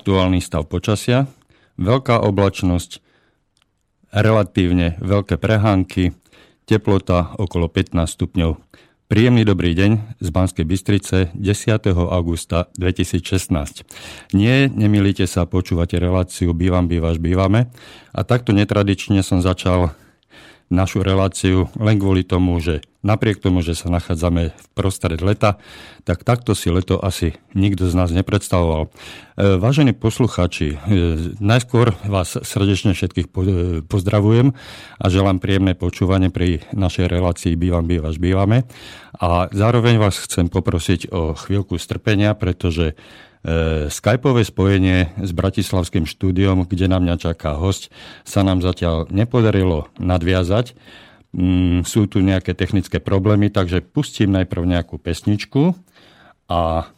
aktuálny stav počasia, veľká oblačnosť, relatívne veľké prehánky, teplota okolo 15 stupňov. Príjemný dobrý deň z Banskej Bystrice 10. augusta 2016. Nie, nemilíte sa, počúvate reláciu Bývam, bývaš, bývame. A takto netradične som začal našu reláciu len kvôli tomu, že napriek tomu, že sa nachádzame v prostred leta, tak takto si leto asi nikto z nás nepredstavoval. E, vážení poslucháči, e, najskôr vás srdečne všetkých e, pozdravujem a želám príjemné počúvanie pri našej relácii Bývam, bývaš, bývame. A zároveň vás chcem poprosiť o chvíľku strpenia, pretože Skypeové spojenie s Bratislavským štúdiom, kde na mňa čaká host, sa nám zatiaľ nepodarilo nadviazať. Mm, sú tu nejaké technické problémy, takže pustím najprv nejakú pesničku a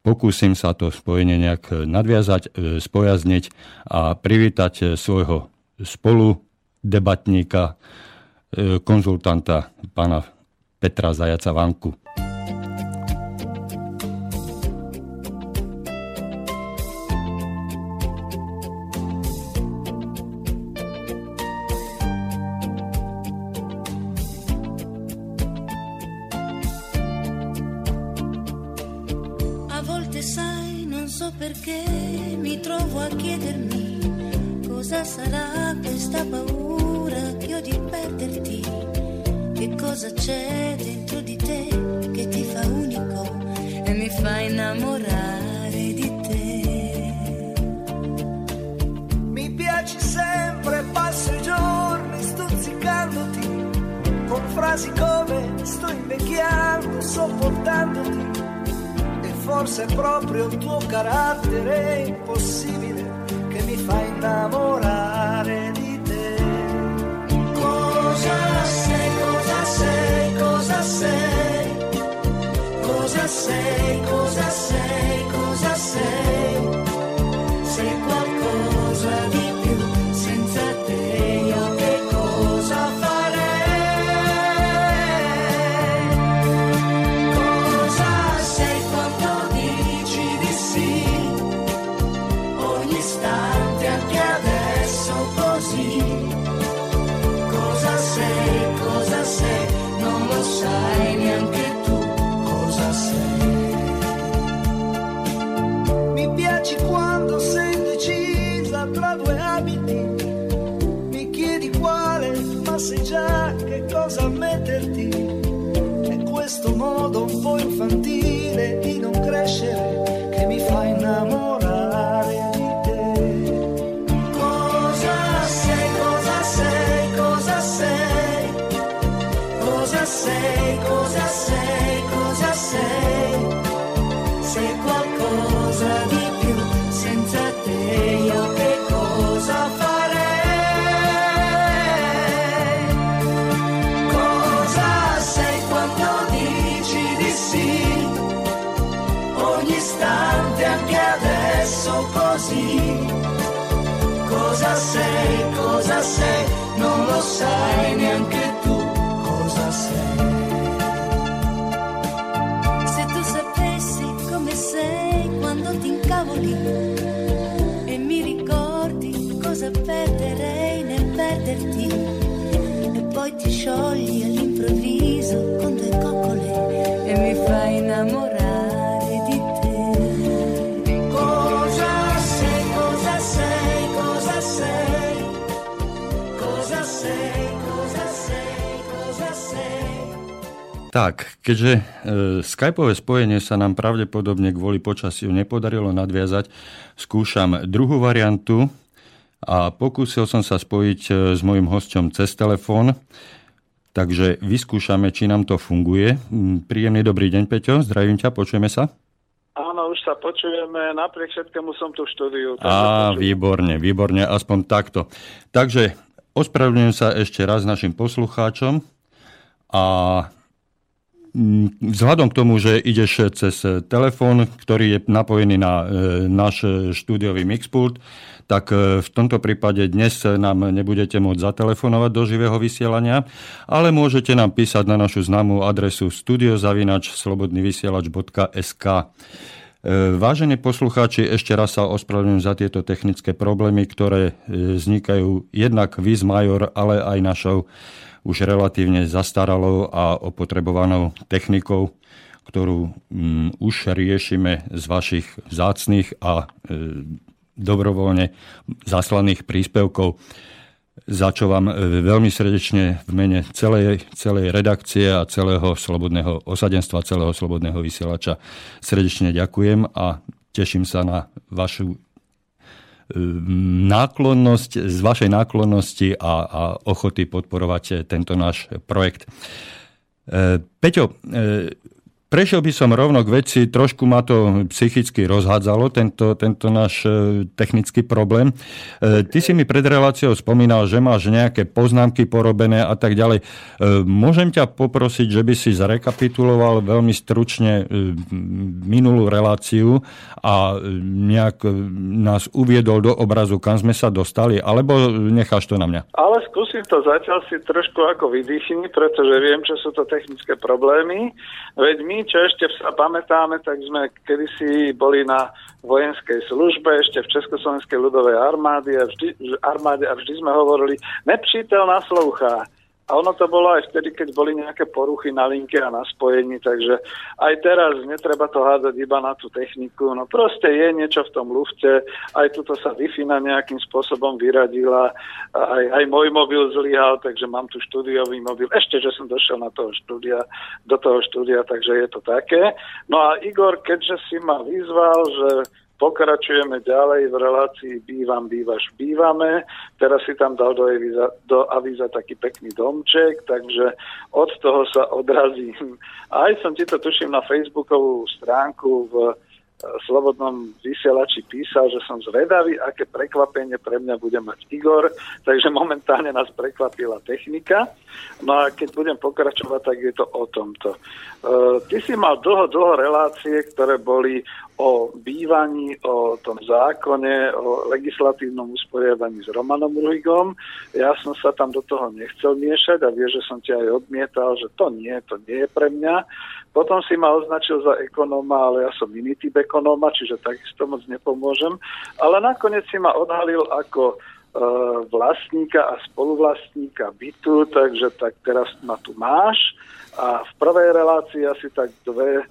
pokúsim sa to spojenie nejak nadviazať, e, spojazniť a privítať e, svojho spolu debatníka, konzultanta pána Petra Zajaca Vanku. cosa sei, non lo sai neanche. Tak, keďže e, skypové spojenie sa nám pravdepodobne kvôli počasiu nepodarilo nadviazať, skúšam druhú variantu a pokúsil som sa spojiť e, s mojim hosťom cez telefón, takže vyskúšame, či nám to funguje. Mm, príjemný dobrý deň, Peťo, zdravím ťa, počujeme sa? Áno, už sa počujeme, napriek všetkému som tu v štúdiu. Á, výborne, výborne, aspoň takto. Takže ospravedlňujem sa ešte raz našim poslucháčom a vzhľadom k tomu, že ideš cez telefón, ktorý je napojený na e, náš štúdiový mixpult, tak e, v tomto prípade dnes nám nebudete môcť zatelefonovať do živého vysielania, ale môžete nám písať na našu známú adresu studiozavinač slobodnyvysielač.sk. Vážení poslucháči, ešte raz sa ospravedlňujem za tieto technické problémy, ktoré vznikajú jednak vis major, ale aj našou už relatívne zastaralou a opotrebovanou technikou, ktorú um, už riešime z vašich zácných a e, dobrovoľne zaslaných príspevkov za čo vám e, veľmi srdečne v mene celej, celej redakcie a celého slobodného osadenstva, celého slobodného vysielača srdečne ďakujem a teším sa na vašu náklonnosť, z vašej náklonnosti a, a ochoty podporovať tento náš projekt. E, Peťo, Prešiel by som rovno k veci, trošku ma to psychicky rozhádzalo, tento, tento náš e, technický problém. E, ty si mi pred reláciou spomínal, že máš nejaké poznámky porobené a tak ďalej. E, môžem ťa poprosiť, že by si zrekapituloval veľmi stručne minulú reláciu a nejak nás uviedol do obrazu, kam sme sa dostali, alebo necháš to na mňa? Ale skúsim to zatiaľ si trošku ako vydýchni, pretože viem, čo sú to technické problémy. Veď my čo ešte sa pamätáme, tak sme kedysi boli na vojenskej službe ešte v Československej ľudovej armáde a vždy, armáde a vždy sme hovorili, nepřítel naslouchá. A ono to bolo aj vtedy, keď boli nejaké poruchy na linke a na spojení, takže aj teraz netreba to hádzať iba na tú techniku. No proste je niečo v tom lufte, aj tuto sa na nejakým spôsobom vyradila, aj, aj môj mobil zlyhal, takže mám tu štúdiový mobil. Ešte, že som došiel na toho štúdia, do toho štúdia, takže je to také. No a Igor, keďže si ma vyzval, že Pokračujeme ďalej v relácii Bývam, bývaš, bývame. Teraz si tam dal do avíza, do avíza taký pekný domček, takže od toho sa odrazím. Aj som ti to tuším na facebookovú stránku v slobodnom vysielači písal, že som zvedavý, aké prekvapenie pre mňa bude mať Igor, takže momentálne nás prekvapila technika. No a keď budem pokračovať, tak je to o tomto. Uh, ty si mal dlho, dlho relácie, ktoré boli o bývaní, o tom zákone, o legislatívnom usporiadaní s Romanom Ruhigom. Ja som sa tam do toho nechcel miešať a vie, že som ti aj odmietal, že to nie, to nie je pre mňa. Potom si ma označil za ekonóma, ale ja som iný typ ekonóma, čiže takisto moc nepomôžem. Ale nakoniec si ma odhalil ako e, vlastníka a spoluvlastníka bytu, takže tak teraz ma tu máš. A v prvej relácii asi tak dve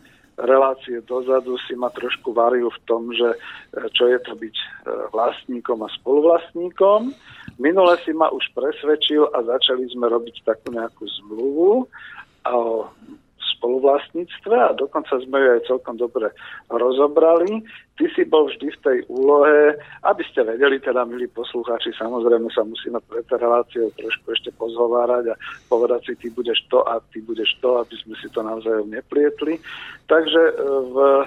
relácie dozadu si ma trošku varil v tom, že e, čo je to byť e, vlastníkom a spoluvlastníkom. Minule si ma už presvedčil a začali sme robiť takú nejakú zmluvu o spoluvlastníctve a dokonca sme ju aj celkom dobre rozobrali. Ty si bol vždy v tej úlohe, aby ste vedeli, teda milí poslucháči, samozrejme sa musíme pred reláciou trošku ešte pozhovárať a povedať si, ty budeš to a ty budeš to, aby sme si to naozaj neplietli. Takže e, v e,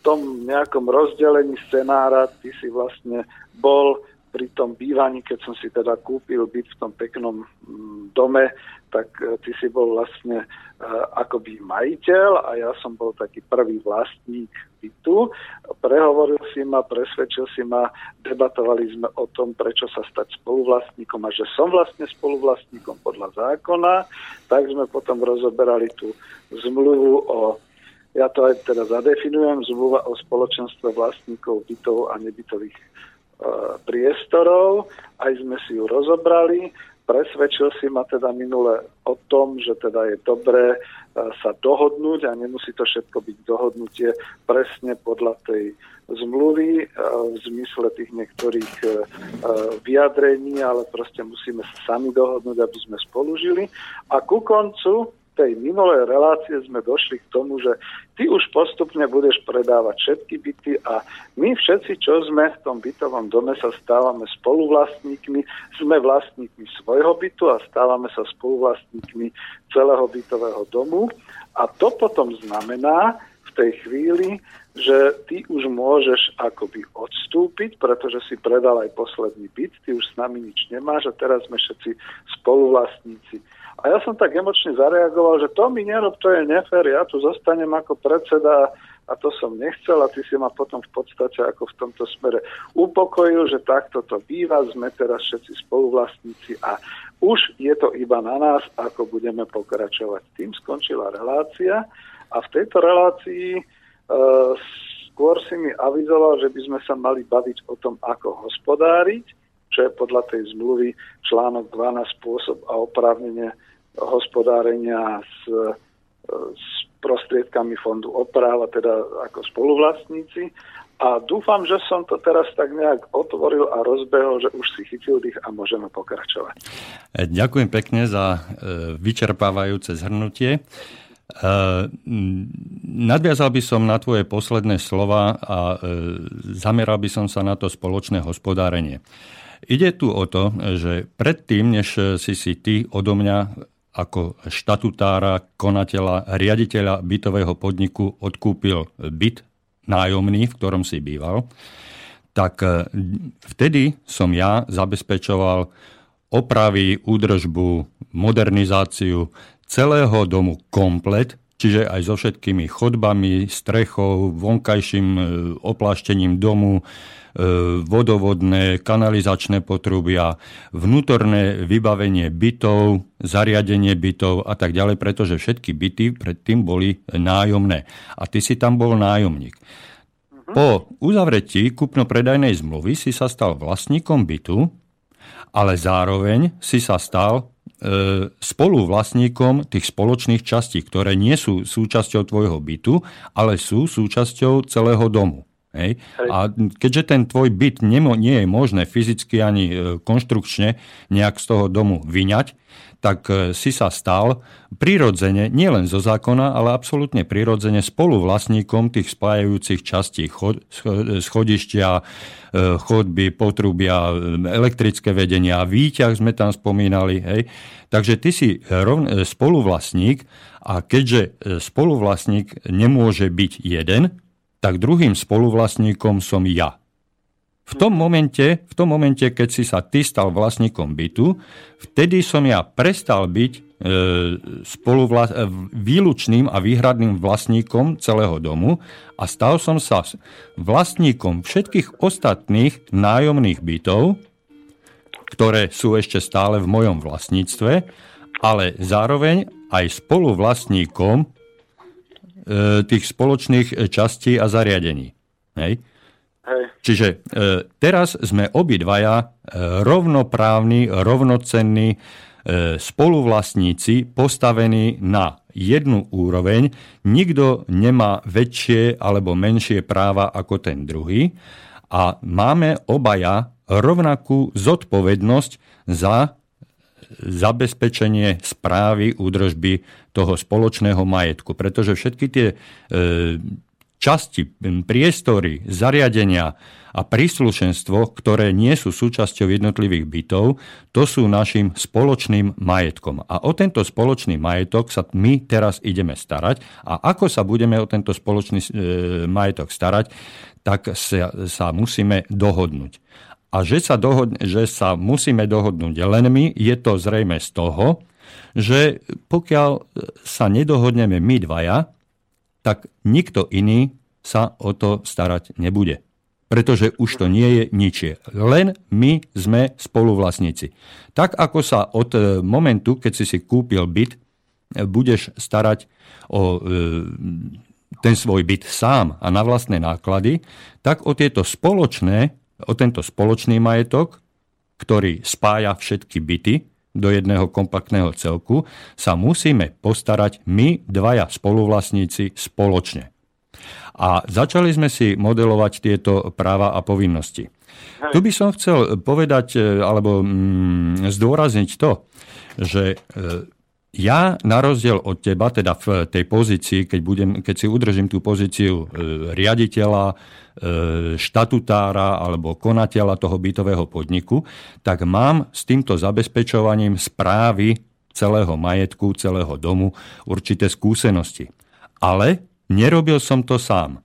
tom nejakom rozdelení scenára ty si vlastne bol pri tom bývaní, keď som si teda kúpil byt v tom peknom mm, dome, tak e, ty si bol vlastne uh, akoby majiteľ a ja som bol taký prvý vlastník bytu. Prehovoril si ma, presvedčil si ma, debatovali sme o tom, prečo sa stať spoluvlastníkom a že som vlastne spoluvlastníkom podľa zákona. Tak sme potom rozoberali tú zmluvu o ja to aj teda zadefinujem, zmluva o spoločenstve vlastníkov bytov a nebytových E, priestorov, aj sme si ju rozobrali. Presvedčil si ma teda minule o tom, že teda je dobré e, sa dohodnúť a nemusí to všetko byť dohodnutie presne podľa tej zmluvy e, v zmysle tých niektorých vyjadrení, ale proste musíme sa sami dohodnúť, aby sme spolužili. A ku koncu tej minulej relácie sme došli k tomu, že ty už postupne budeš predávať všetky byty a my všetci, čo sme v tom bytovom dome, sa stávame spoluvlastníkmi, sme vlastníkmi svojho bytu a stávame sa spoluvlastníkmi celého bytového domu. A to potom znamená v tej chvíli, že ty už môžeš akoby odstúpiť, pretože si predal aj posledný byt, ty už s nami nič nemáš a teraz sme všetci spoluvlastníci. A ja som tak emočne zareagoval, že to mi nerob, to je nefér, ja tu zostanem ako predseda a to som nechcel a ty si ma potom v podstate ako v tomto smere upokojil, že takto to býva, sme teraz všetci spoluvlastníci a už je to iba na nás, ako budeme pokračovať. Tým skončila relácia a v tejto relácii e, si mi avizoval, že by sme sa mali baviť o tom, ako hospodáriť, čo je podľa tej zmluvy článok 12 spôsob a oprávnenie hospodárenia s, s prostriedkami fondu oprava, teda ako spoluvlastníci. A dúfam, že som to teraz tak nejak otvoril a rozbehol, že už si chytil dých a môžeme pokračovať. Ďakujem pekne za e, vyčerpávajúce zhrnutie. E, nadviazal by som na tvoje posledné slova a e, zameral by som sa na to spoločné hospodárenie. Ide tu o to, že predtým, než si si ty odo mňa ako štatutára, konateľa, riaditeľa bytového podniku odkúpil byt nájomný, v ktorom si býval, tak e, vtedy som ja zabezpečoval opravy, údržbu, modernizáciu celého domu komplet, čiže aj so všetkými chodbami, strechou, vonkajším e, opláštením domu, vodovodné, kanalizačné potrubia, vnútorné vybavenie bytov, zariadenie bytov a tak ďalej, pretože všetky byty predtým boli nájomné. A ty si tam bol nájomník. Po uzavretí kupno-predajnej zmluvy si sa stal vlastníkom bytu, ale zároveň si sa stal e, spoluvlastníkom tých spoločných častí, ktoré nie sú súčasťou tvojho bytu, ale sú súčasťou celého domu. Hej? A keďže ten tvoj byt nemo, nie je možné fyzicky ani e, konštrukčne nejak z toho domu vyňať, tak e, si sa stal prirodzene, nielen zo zákona, ale absolútne prirodzene spoluvlastníkom tých spájajúcich častí chod, schodišťa, e, chodby, potrubia, elektrické vedenia, výťah sme tam spomínali. Hej. Takže ty si rovn, spoluvlastník a keďže spoluvlastník nemôže byť jeden, tak druhým spoluvlastníkom som ja. V tom momente, v tom momente, keď si sa ty stal vlastníkom bytu, vtedy som ja prestal byť e, spoluvla- e, výlučným a výhradným vlastníkom celého domu a stal som sa vlastníkom všetkých ostatných nájomných bytov, ktoré sú ešte stále v mojom vlastníctve, ale zároveň aj spoluvlastníkom tých spoločných e, častí a zariadení. Hej? Hej. Čiže e, teraz sme obidvaja rovnoprávni, rovnocenní spoluvlastníci postavení na jednu úroveň. Nikto nemá väčšie alebo menšie práva ako ten druhý a máme obaja rovnakú zodpovednosť za zabezpečenie správy, údržby toho spoločného majetku. Pretože všetky tie e, časti, priestory, zariadenia a príslušenstvo, ktoré nie sú súčasťou jednotlivých bytov, to sú našim spoločným majetkom. A o tento spoločný majetok sa my teraz ideme starať. A ako sa budeme o tento spoločný e, majetok starať, tak sa, sa musíme dohodnúť. A že sa, dohod- že sa musíme dohodnúť len my, je to zrejme z toho, že pokiaľ sa nedohodneme my dvaja, tak nikto iný sa o to starať nebude. Pretože už to nie je ničie. Len my sme spoluvlastníci. Tak ako sa od e, momentu, keď si si kúpil byt, budeš starať o e, ten svoj byt sám a na vlastné náklady, tak o tieto spoločné o tento spoločný majetok, ktorý spája všetky byty do jedného kompaktného celku, sa musíme postarať my, dvaja spoluvlastníci, spoločne. A začali sme si modelovať tieto práva a povinnosti. Tu by som chcel povedať, e, alebo mm, zdôrazniť to, že e, ja na rozdiel od teba, teda v tej pozícii, keď, budem, keď si udržím tú pozíciu e, riaditeľa, e, štatutára alebo konateľa toho bytového podniku, tak mám s týmto zabezpečovaním správy celého majetku, celého domu určité skúsenosti. Ale nerobil som to sám.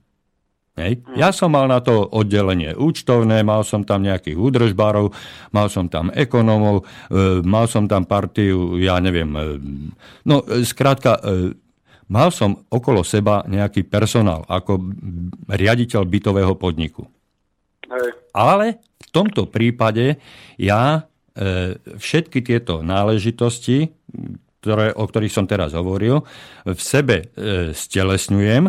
Hej. Ja som mal na to oddelenie účtovné, mal som tam nejakých údržbárov, mal som tam ekonómov, e, mal som tam partiu, ja neviem, e, no e, skrátka, mal som okolo seba nejaký personál ako riaditeľ bytového podniku. Hej. Ale v tomto prípade ja všetky tieto náležitosti, ktoré, o ktorých som teraz hovoril, v sebe stelesňujem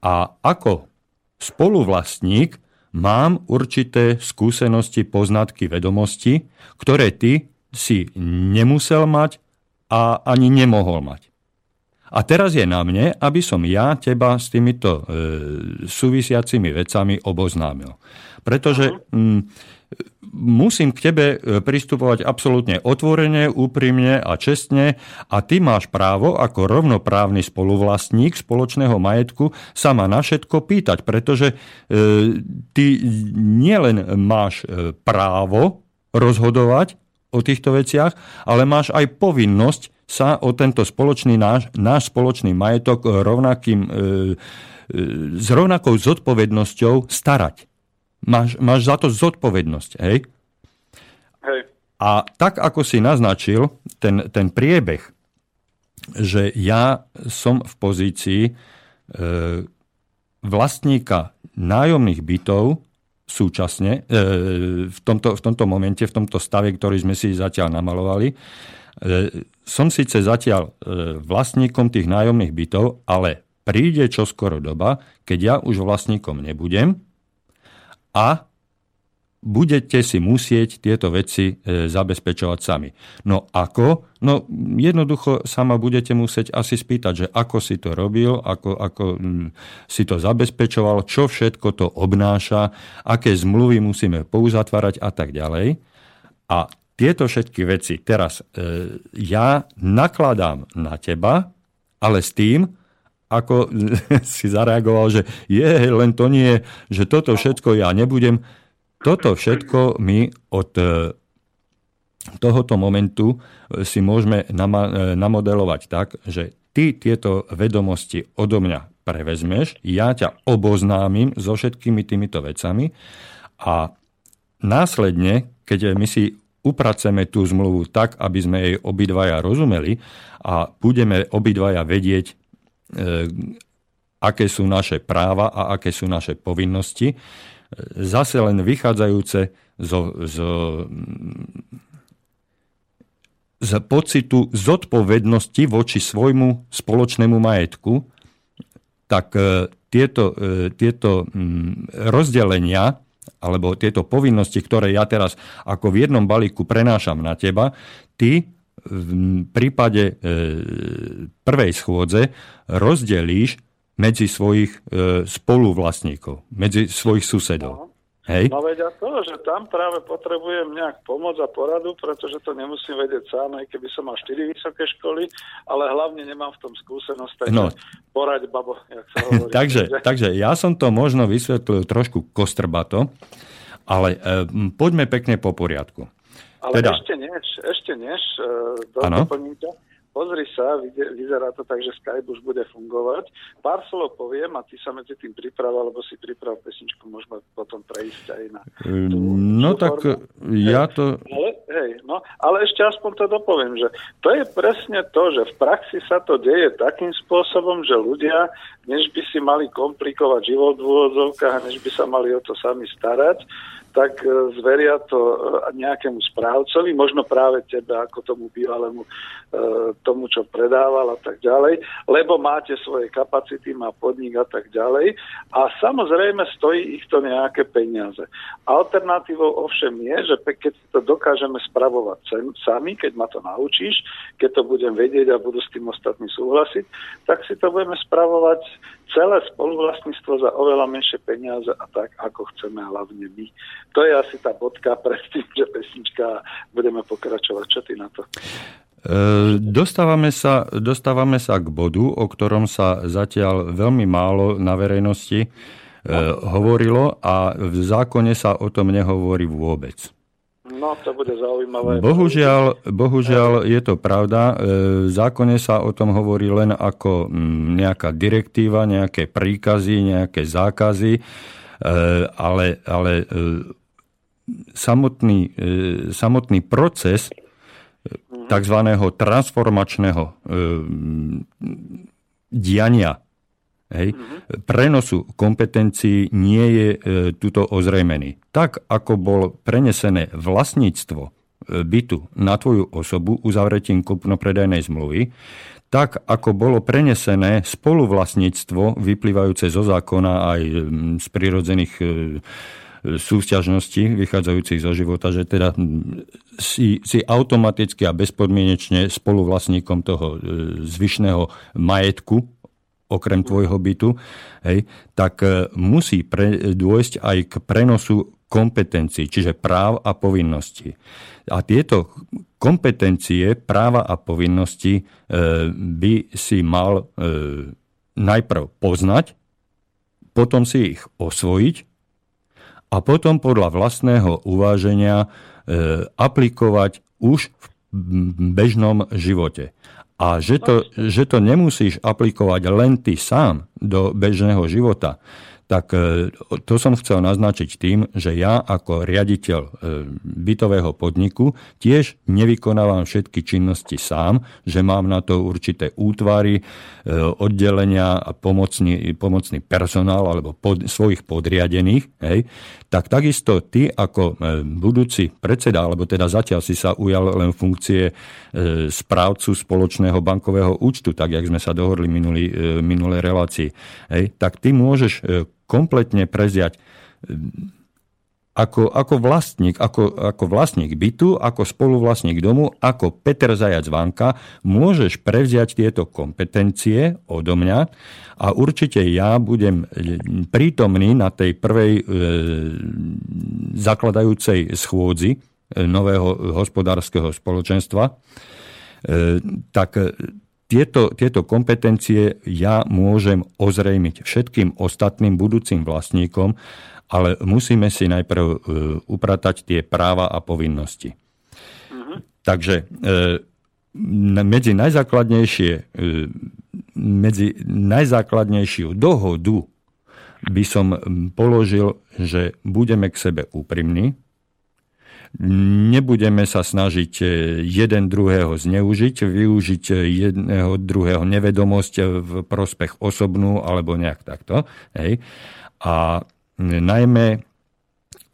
a ako spoluvlastník mám určité skúsenosti, poznatky, vedomosti, ktoré ty si nemusel mať a ani nemohol mať. A teraz je na mne, aby som ja teba s týmito e, súvisiacimi vecami oboznámil. Pretože mm, musím k tebe e, pristupovať absolútne otvorene, úprimne a čestne a ty máš právo ako rovnoprávny spoluvlastník spoločného majetku sa ma na všetko pýtať, pretože e, ty nielen máš e, právo rozhodovať o týchto veciach, ale máš aj povinnosť sa o tento spoločný náš, náš spoločný majetok rovnakým, s rovnakou zodpovednosťou starať. Máš, máš za to zodpovednosť, hej? Hej. A tak, ako si naznačil, ten, ten priebeh, že ja som v pozícii e, vlastníka nájomných bytov súčasne, e, v, tomto, v tomto momente, v tomto stave, ktorý sme si zatiaľ namalovali, e, som síce zatiaľ e, vlastníkom tých nájomných bytov, ale príde čoskoro doba, keď ja už vlastníkom nebudem a budete si musieť tieto veci e, zabezpečovať sami. No ako? No jednoducho sama budete musieť asi spýtať, že ako si to robil, ako, ako si to zabezpečoval, čo všetko to obnáša, aké zmluvy musíme pouzatvárať a tak ďalej. A tieto všetky veci teraz e, ja nakladám na teba, ale s tým, ako si zareagoval, že je, len to nie, že toto všetko ja nebudem. Toto všetko my od e, tohoto momentu e, si môžeme namodelovať tak, že ty tieto vedomosti odo mňa prevezmeš, ja ťa oboznámim so všetkými týmito vecami a následne, keď my si upraceme tú zmluvu tak, aby sme jej obidvaja rozumeli a budeme obidvaja vedieť, e, aké sú naše práva a aké sú naše povinnosti, e, zase len vychádzajúce zo, zo, z pocitu zodpovednosti voči svojmu spoločnému majetku, tak e, tieto, e, tieto rozdelenia alebo tieto povinnosti, ktoré ja teraz ako v jednom balíku prenášam na teba, ty v prípade e, prvej schôdze rozdelíš medzi svojich e, spoluvlastníkov, medzi svojich susedov. Hej. No veď a to, že tam práve potrebujem nejak pomoc a poradu, pretože to nemusím vedieť sám, aj keby som mal 4 vysoké školy, ale hlavne nemám v tom skúsenosť, takže no. poraď babo, jak sa hovorí. takže, takže ja som to možno vysvetlil trošku kostrbato, ale e, poďme pekne po poriadku. Ale teda... ešte než, ešte než doplníte, pozri sa, vyzerá to tak, že Skype už bude fungovať. Pár slov poviem a ty sa medzi tým priprav, alebo si priprav pesničku, môžeme potom prejsť aj na tú, No tú tak formu. ja to... Ale, hej, no, ale ešte aspoň to dopoviem, že to je presne to, že v praxi sa to deje takým spôsobom, že ľudia, než by si mali komplikovať život v úvodzovkách, než by sa mali o to sami starať, tak e, zveria to e, nejakému správcovi, možno práve tebe ako tomu bývalému, e, tomu, čo predával a tak ďalej, lebo máte svoje kapacity, má podnik a tak ďalej. A samozrejme stojí ich to nejaké peniaze. Alternatívou ovšem je, že keď to dokážeme spravovať sami, keď ma to naučíš, keď to budem vedieť a budú s tým ostatní súhlasiť, tak si to budeme spravovať celé spoluvlastníctvo za oveľa menšie peniaze a tak, ako chceme hlavne my. To je asi tá bodka pred tým, že pesnička budeme pokračovať. Čo ty na to? E, dostávame sa, dostávame sa k bodu, o ktorom sa zatiaľ veľmi málo na verejnosti e, hovorilo a v zákone sa o tom nehovorí vôbec. No, to bude zaujímavé. Bohužiaľ, bohužiaľ je to pravda. E, v zákone sa o tom hovorí len ako nejaká direktíva, nejaké príkazy, nejaké zákazy, ale, ale samotný, e, samotný proces mhm. tzv. transformačného e, diania, hej, prenosu kompetencií nie je e, tuto ozrejmený. Tak, ako bol prenesené vlastníctvo bytu na tvoju osobu uzavretím kupno-predajnej zmluvy, tak ako bolo prenesené spoluvlastníctvo vyplývajúce zo zákona aj z prirodzených súťažnosti vychádzajúcich zo života, že teda si, si automaticky a bezpodmienečne spoluvlastníkom toho zvyšného majetku, okrem tvojho bytu, hej, tak musí pre, dôjsť aj k prenosu kompetencií, čiže práv a povinností. A tieto kompetencie, práva a povinnosti e, by si mal e, najprv poznať, potom si ich osvojiť a potom podľa vlastného uváženia e, aplikovať už v bežnom živote. A že to, že to nemusíš aplikovať len ty sám do bežného života, tak e, to som chcel naznačiť tým, že ja ako riaditeľ e, bytového podniku tiež nevykonávam všetky činnosti sám, že mám na to určité útvary, e, oddelenia a pomocný, pomocný personál alebo pod, svojich podriadených, hej, tak takisto ty ako budúci predseda, alebo teda zatiaľ si sa ujal len funkcie správcu spoločného bankového účtu, tak jak sme sa dohodli minulé relácii, hej, tak ty môžeš kompletne preziať ako, ako, vlastník, ako, ako vlastník bytu, ako spoluvlastník domu, ako Peter Zajac Vanka, môžeš prevziať tieto kompetencie odo mňa a určite ja budem prítomný na tej prvej e, zakladajúcej schôdzi nového hospodárskeho spoločenstva. E, tak tieto, tieto kompetencie ja môžem ozrejmiť všetkým ostatným budúcim vlastníkom, ale musíme si najprv e, upratať tie práva a povinnosti. Uh-huh. Takže e, medzi najzákladnejšie e, medzi najzákladnejšiu dohodu by som položil, že budeme k sebe úprimní, Nebudeme sa snažiť e, jeden druhého zneužiť, využiť e, jedného druhého nevedomosť v prospech osobnú alebo nejak takto. Hej. A najmä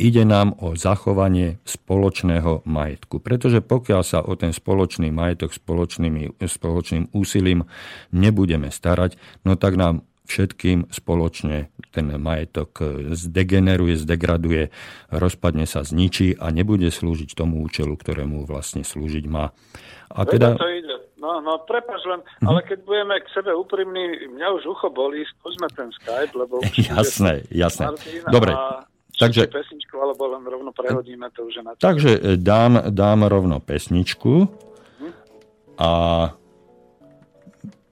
ide nám o zachovanie spoločného majetku. Pretože pokiaľ sa o ten spoločný majetok spoločným úsilím nebudeme starať, no tak nám všetkým spoločne ten majetok zdegeneruje, zdegraduje, rozpadne sa, zničí a nebude slúžiť tomu účelu, ktorému vlastne slúžiť má. A teda... To ide. No, no prepáč len, hm. ale keď budeme k sebe úprimní, mňa už ucho bolí, skúsme ten Skype, lebo... jasné, jasné. Dobre. Takže, pesničku, alebo len rovno prehodíme to už na Takže e, dám, dám rovno pesničku hm? a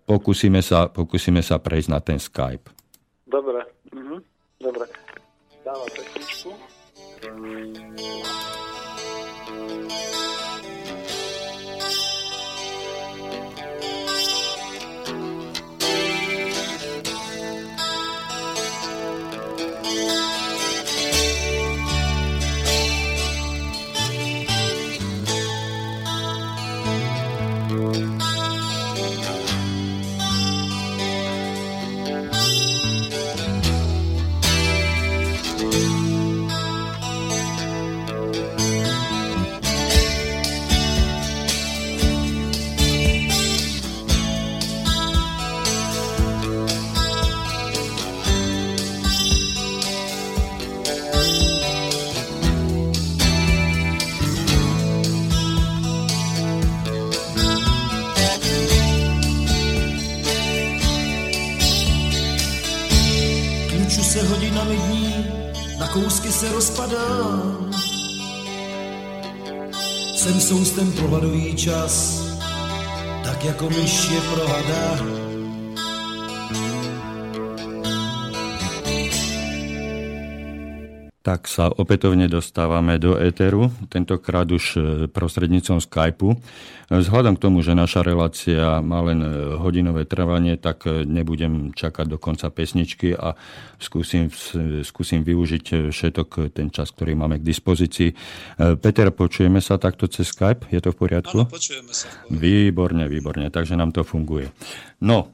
pokúsime sa, pokúsime sa prejsť na ten Skype. Dobre. Mhm. Dobre. Dávam pesničku. Čas, tak jako myš je pro tak sa opätovne dostávame do éteru, tentokrát už e, prostrednícom Skypeu. Vzhľadom k tomu, že naša relácia má len e, hodinové trvanie, tak e, nebudem čakať do konca pesničky a skúsim, skúsim využiť všetok ten čas, ktorý máme k dispozícii. Peter, počujeme sa takto cez Skype? Je to v poriadku? Áno, počujeme sa. Výborne, výborne, takže nám to funguje. No,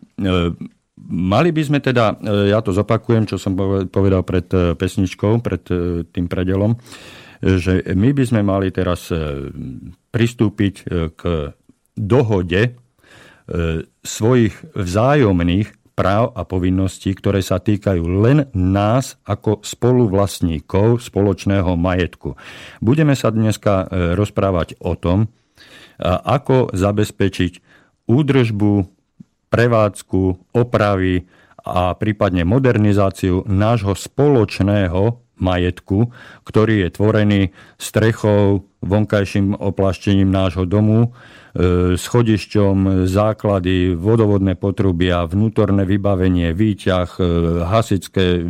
Mali by sme teda, e, ja to zopakujem, čo som povedal pred e, pesničkou, pred e, tým predelom, že my by sme mali teraz pristúpiť k dohode svojich vzájomných práv a povinností, ktoré sa týkajú len nás ako spoluvlastníkov spoločného majetku. Budeme sa dneska rozprávať o tom, ako zabezpečiť údržbu, prevádzku, opravy a prípadne modernizáciu nášho spoločného majetku, ktorý je tvorený strechou, vonkajším oplaštením nášho domu, e, schodišťom, základy, vodovodné potrubia, vnútorné vybavenie, výťah, e, hasické,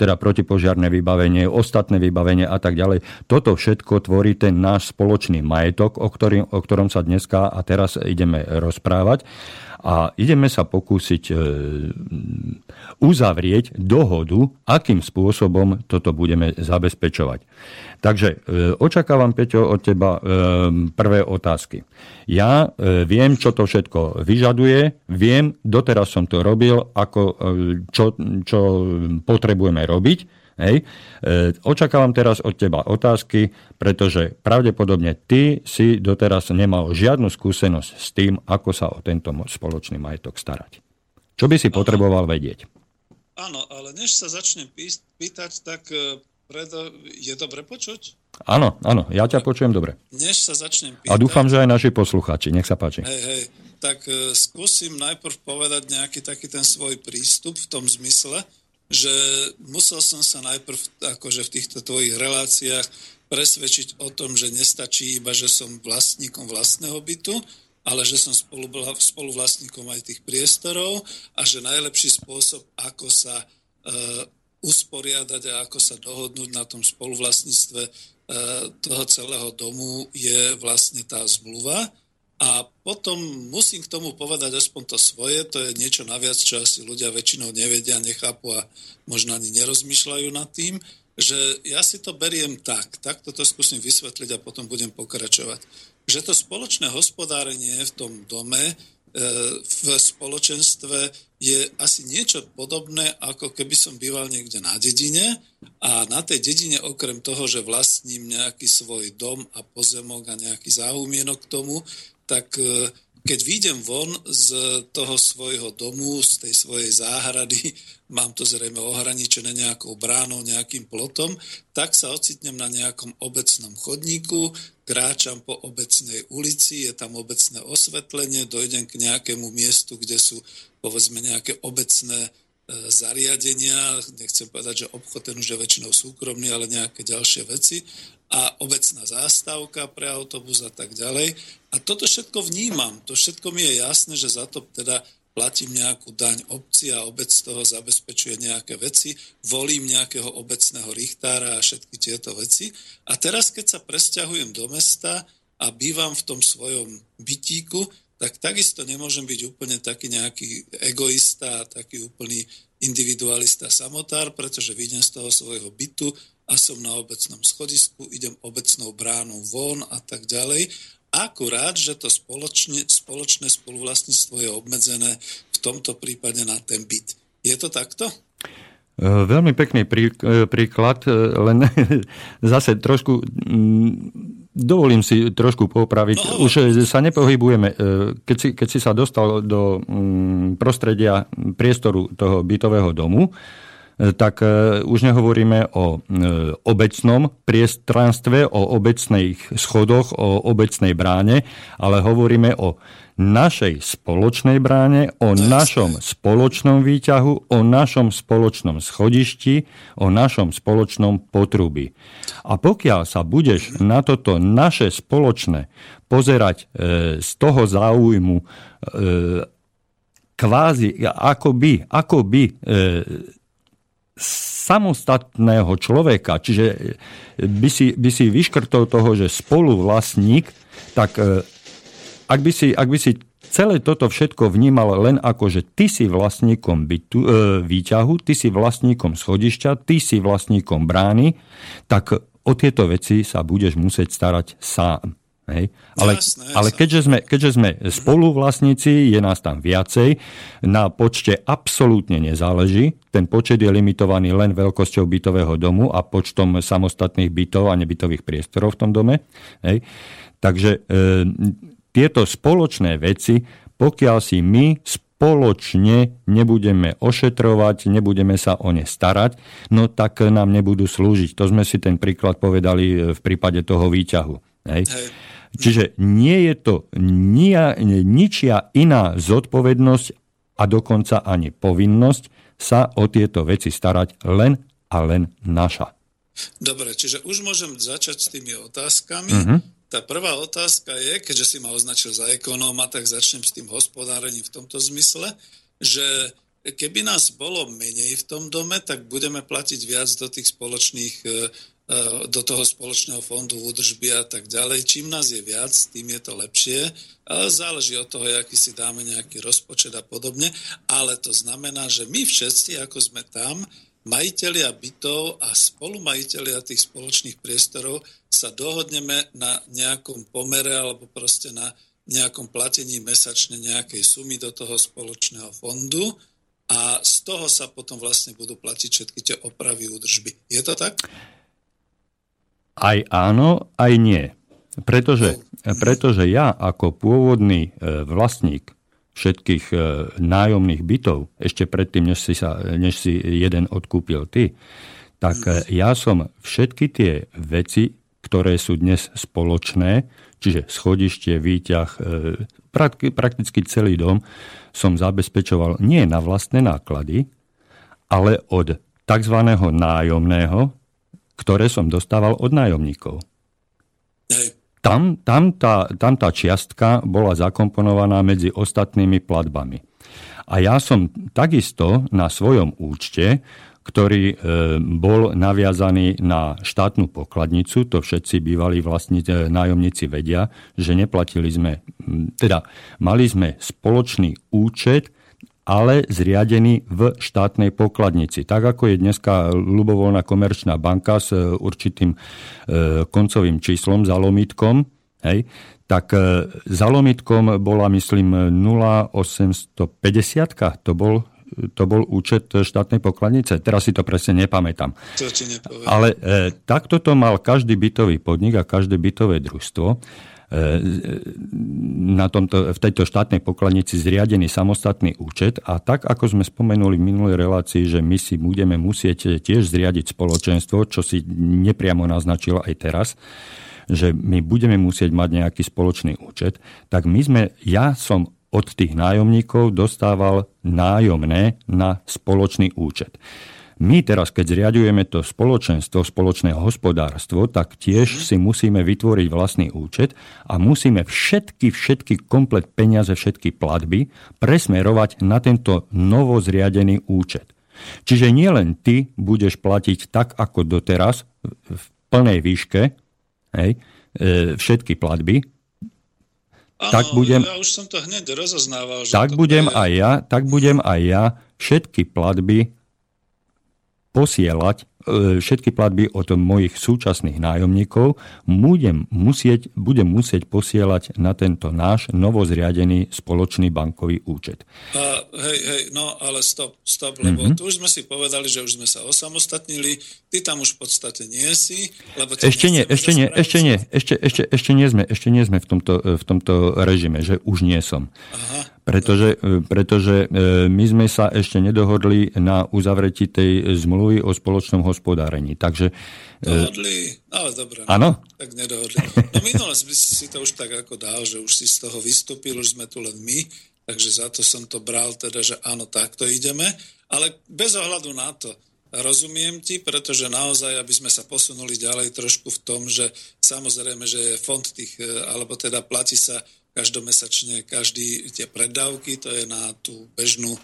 teda protipožiarné vybavenie, ostatné vybavenie a tak ďalej. Toto všetko tvorí ten náš spoločný majetok, o, ktorom sa dneska a teraz ideme rozprávať a ideme sa pokúsiť e, uzavrieť dohodu, akým spôsobom toto budeme zabezpečovať. Takže e, očakávam, Peťo, od teba e, prvé otázky. Ja viem, čo to všetko vyžaduje, viem, doteraz som to robil, ako, čo, čo potrebujeme robiť, Hej. E, očakávam teraz od teba otázky, pretože pravdepodobne ty si doteraz nemal žiadnu skúsenosť s tým, ako sa o tento spoločný majetok starať. Čo by si potreboval vedieť? Áno, ale než sa začnem pýtať, tak e, preto je dobre počuť? Áno, áno, ja ťa počujem dobre. Než sa začnem pýtať... A dúfam, že aj naši poslucháči, nech sa páči. Hej, hej, tak uh, skúsim najprv povedať nejaký taký ten svoj prístup v tom zmysle, že musel som sa najprv akože v týchto tvojich reláciách presvedčiť o tom, že nestačí iba, že som vlastníkom vlastného bytu, ale že som spolu, spoluvlastníkom aj tých priestorov a že najlepší spôsob, ako sa e, usporiadať a ako sa dohodnúť na tom spoluvlastníctve e, toho celého domu je vlastne tá zmluva. A potom musím k tomu povedať aspoň to svoje, to je niečo naviac, čo asi ľudia väčšinou nevedia, nechápu a možno ani nerozmýšľajú nad tým, že ja si to beriem tak, tak toto skúsim vysvetliť a potom budem pokračovať. Že to spoločné hospodárenie v tom dome, e, v spoločenstve je asi niečo podobné, ako keby som býval niekde na dedine a na tej dedine okrem toho, že vlastním nejaký svoj dom a pozemok a nejaký záhumienok k tomu, tak e, keď výjdem von z toho svojho domu, z tej svojej záhrady, mám to zrejme ohraničené nejakou bránou, nejakým plotom, tak sa ocitnem na nejakom obecnom chodníku, kráčam po obecnej ulici, je tam obecné osvetlenie, dojdem k nejakému miestu, kde sú povedzme nejaké obecné E, zariadenia, nechcem povedať, že obchod ten už je väčšinou súkromný, ale nejaké ďalšie veci a obecná zástavka pre autobus a tak ďalej. A toto všetko vnímam, to všetko mi je jasné, že za to teda platím nejakú daň obci a obec z toho zabezpečuje nejaké veci, volím nejakého obecného richtára a všetky tieto veci. A teraz, keď sa presťahujem do mesta a bývam v tom svojom bytíku, tak takisto nemôžem byť úplne taký nejaký egoista, taký úplný individualista samotár, pretože vidím z toho svojho bytu a som na obecnom schodisku, idem obecnou bránou von a tak ďalej. Akurát, že to spoločne, spoločné spoluvlastníctvo je obmedzené v tomto prípade na ten byt. Je to takto? E, veľmi pekný e, príklad, e, len zase trošku dovolím si trošku popraviť. Už sa nepohybujeme. Keď si, keď si sa dostal do prostredia priestoru toho bytového domu, tak už nehovoríme o obecnom priestranstve, o obecných schodoch, o obecnej bráne, ale hovoríme o našej spoločnej bráne, o našom spoločnom výťahu, o našom spoločnom schodišti, o našom spoločnom potrubi. A pokiaľ sa budeš na toto naše spoločné pozerať e, z toho záujmu e, kvázi akoby, akoby e, samostatného človeka, čiže by si, by si vyškrtol toho, že spoluvlastník, tak e, ak by si, ak by si celé toto všetko vnímal len ako, že ty si vlastníkom bytu, e, výťahu, ty si vlastníkom schodišťa, ty si vlastníkom brány, tak o tieto veci sa budeš musieť starať sám. Hej. Ale, jasné, ale keďže, sme, keďže sme spoluvlastníci, je nás tam viacej, na počte absolútne nezáleží. Ten počet je limitovaný len veľkosťou bytového domu a počtom samostatných bytov a nebytových priestorov v tom dome. Hej. Takže e, tieto spoločné veci pokiaľ si my spoločne nebudeme ošetrovať, nebudeme sa o ne starať, no tak nám nebudú slúžiť. To sme si ten príklad povedali e, v prípade toho výťahu. Hej. Hej. Čiže nie je to nia, ničia iná zodpovednosť a dokonca ani povinnosť sa o tieto veci starať len a len naša. Dobre, čiže už môžem začať s tými otázkami. Uh-huh. Tá prvá otázka je, keďže si ma označil za ekonóma, tak začnem s tým hospodárením v tomto zmysle, že keby nás bolo menej v tom dome, tak budeme platiť viac do tých spoločných e, do toho spoločného fondu údržby a tak ďalej. Čím nás je viac, tým je to lepšie. Záleží od toho, aký si dáme nejaký rozpočet a podobne, ale to znamená, že my všetci, ako sme tam, majiteľia bytov a spolumajiteľia tých spoločných priestorov sa dohodneme na nejakom pomere alebo proste na nejakom platení mesačne nejakej sumy do toho spoločného fondu a z toho sa potom vlastne budú platiť všetky tie opravy údržby. Je to tak? Aj áno, aj nie. Pretože, pretože ja ako pôvodný e, vlastník všetkých e, nájomných bytov, ešte predtým, než si, sa, než si jeden odkúpil ty, tak e, ja som všetky tie veci, ktoré sú dnes spoločné, čiže schodište, výťah, prakticky celý dom, som zabezpečoval nie na vlastné náklady, ale od tzv. nájomného, ktoré som dostával od nájomníkov. Hej tam, tam, tá, tam tá čiastka bola zakomponovaná medzi ostatnými platbami. A ja som takisto na svojom účte, ktorý e, bol naviazaný na štátnu pokladnicu, to všetci bývalí vlastní e, nájomníci vedia, že neplatili sme, teda mali sme spoločný účet, ale zriadený v štátnej pokladnici. Tak ako je dneska ľubovoľná komerčná banka s e, určitým e, koncovým číslom, zalomitkom, hej, tak e, zalomitkom bola, myslím, 0850, to bol to bol účet štátnej pokladnice. Teraz si to presne nepamätám. To Ale e, takto to mal každý bytový podnik a každé bytové družstvo na tomto, v tejto štátnej pokladnici zriadený samostatný účet a tak, ako sme spomenuli v minulej relácii, že my si budeme musieť tiež zriadiť spoločenstvo, čo si nepriamo naznačil aj teraz, že my budeme musieť mať nejaký spoločný účet, tak my sme, ja som od tých nájomníkov dostával nájomné na spoločný účet. My teraz, keď zriadujeme to spoločenstvo, spoločné hospodárstvo, tak tiež mhm. si musíme vytvoriť vlastný účet a musíme všetky, všetky komplet peniaze, všetky platby presmerovať na tento novozriadený účet. Čiže nielen ty budeš platiť tak, ako doteraz, v plnej výške, hej, e, všetky platby, Áno, tak budem, ja už som to hneď rozoznával. Že tak budem je... aj ja, tak budem aj ja všetky platby posielať všetky platby od mojich súčasných nájomníkov, budem musieť, budem musieť posielať na tento náš novozriadený spoločný bankový účet. A, hej, hej, no ale stop, stop, lebo mm-hmm. tu už sme si povedali, že už sme sa osamostatnili, ty tam už v podstate nie si, lebo ešte nie, ešte nie, ešte nie, ešte, ešte, ešte nie sme, ešte nie sme v tomto, v tomto režime, že už nie som. Aha. Pretože, e, pretože e, my sme sa ešte nedohodli na uzavretí tej zmluvy o spoločnom hospodárení. Takže, e, Dohodli, ale dobre. Áno? Tak nedohodli. No minule si to už tak ako dal, že už si z toho vystúpil, už sme tu len my, takže za to som to bral teda, že áno, takto ideme. Ale bez ohľadu na to, Rozumiem ti, pretože naozaj, aby sme sa posunuli ďalej trošku v tom, že samozrejme, že je fond tých, alebo teda platí sa každomesačne každý tie predávky, to je na tú bežnú e,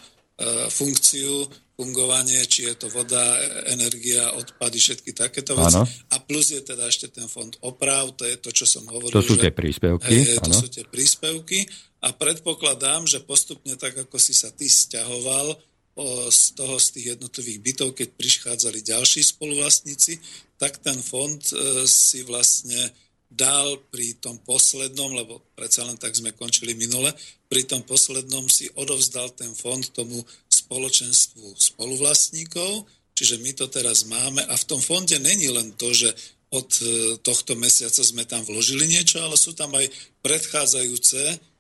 funkciu, fungovanie, či je to voda, energia, odpady, všetky takéto veci. Ano. A plus je teda ešte ten fond oprav, to je to, čo som hovoril. To sú že, tie príspevky. Hej, to sú tie príspevky a predpokladám, že postupne tak, ako si sa ty stiahoval z toho, z tých jednotlivých bytov, keď prichádzali ďalší spoluvlastníci, tak ten fond e, si vlastne dal pri tom poslednom, lebo predsa len tak sme končili minule, pri tom poslednom si odovzdal ten fond tomu spoločenstvu spoluvlastníkov, čiže my to teraz máme a v tom fonde není len to, že od e, tohto mesiaca sme tam vložili niečo, ale sú tam aj predchádzajúce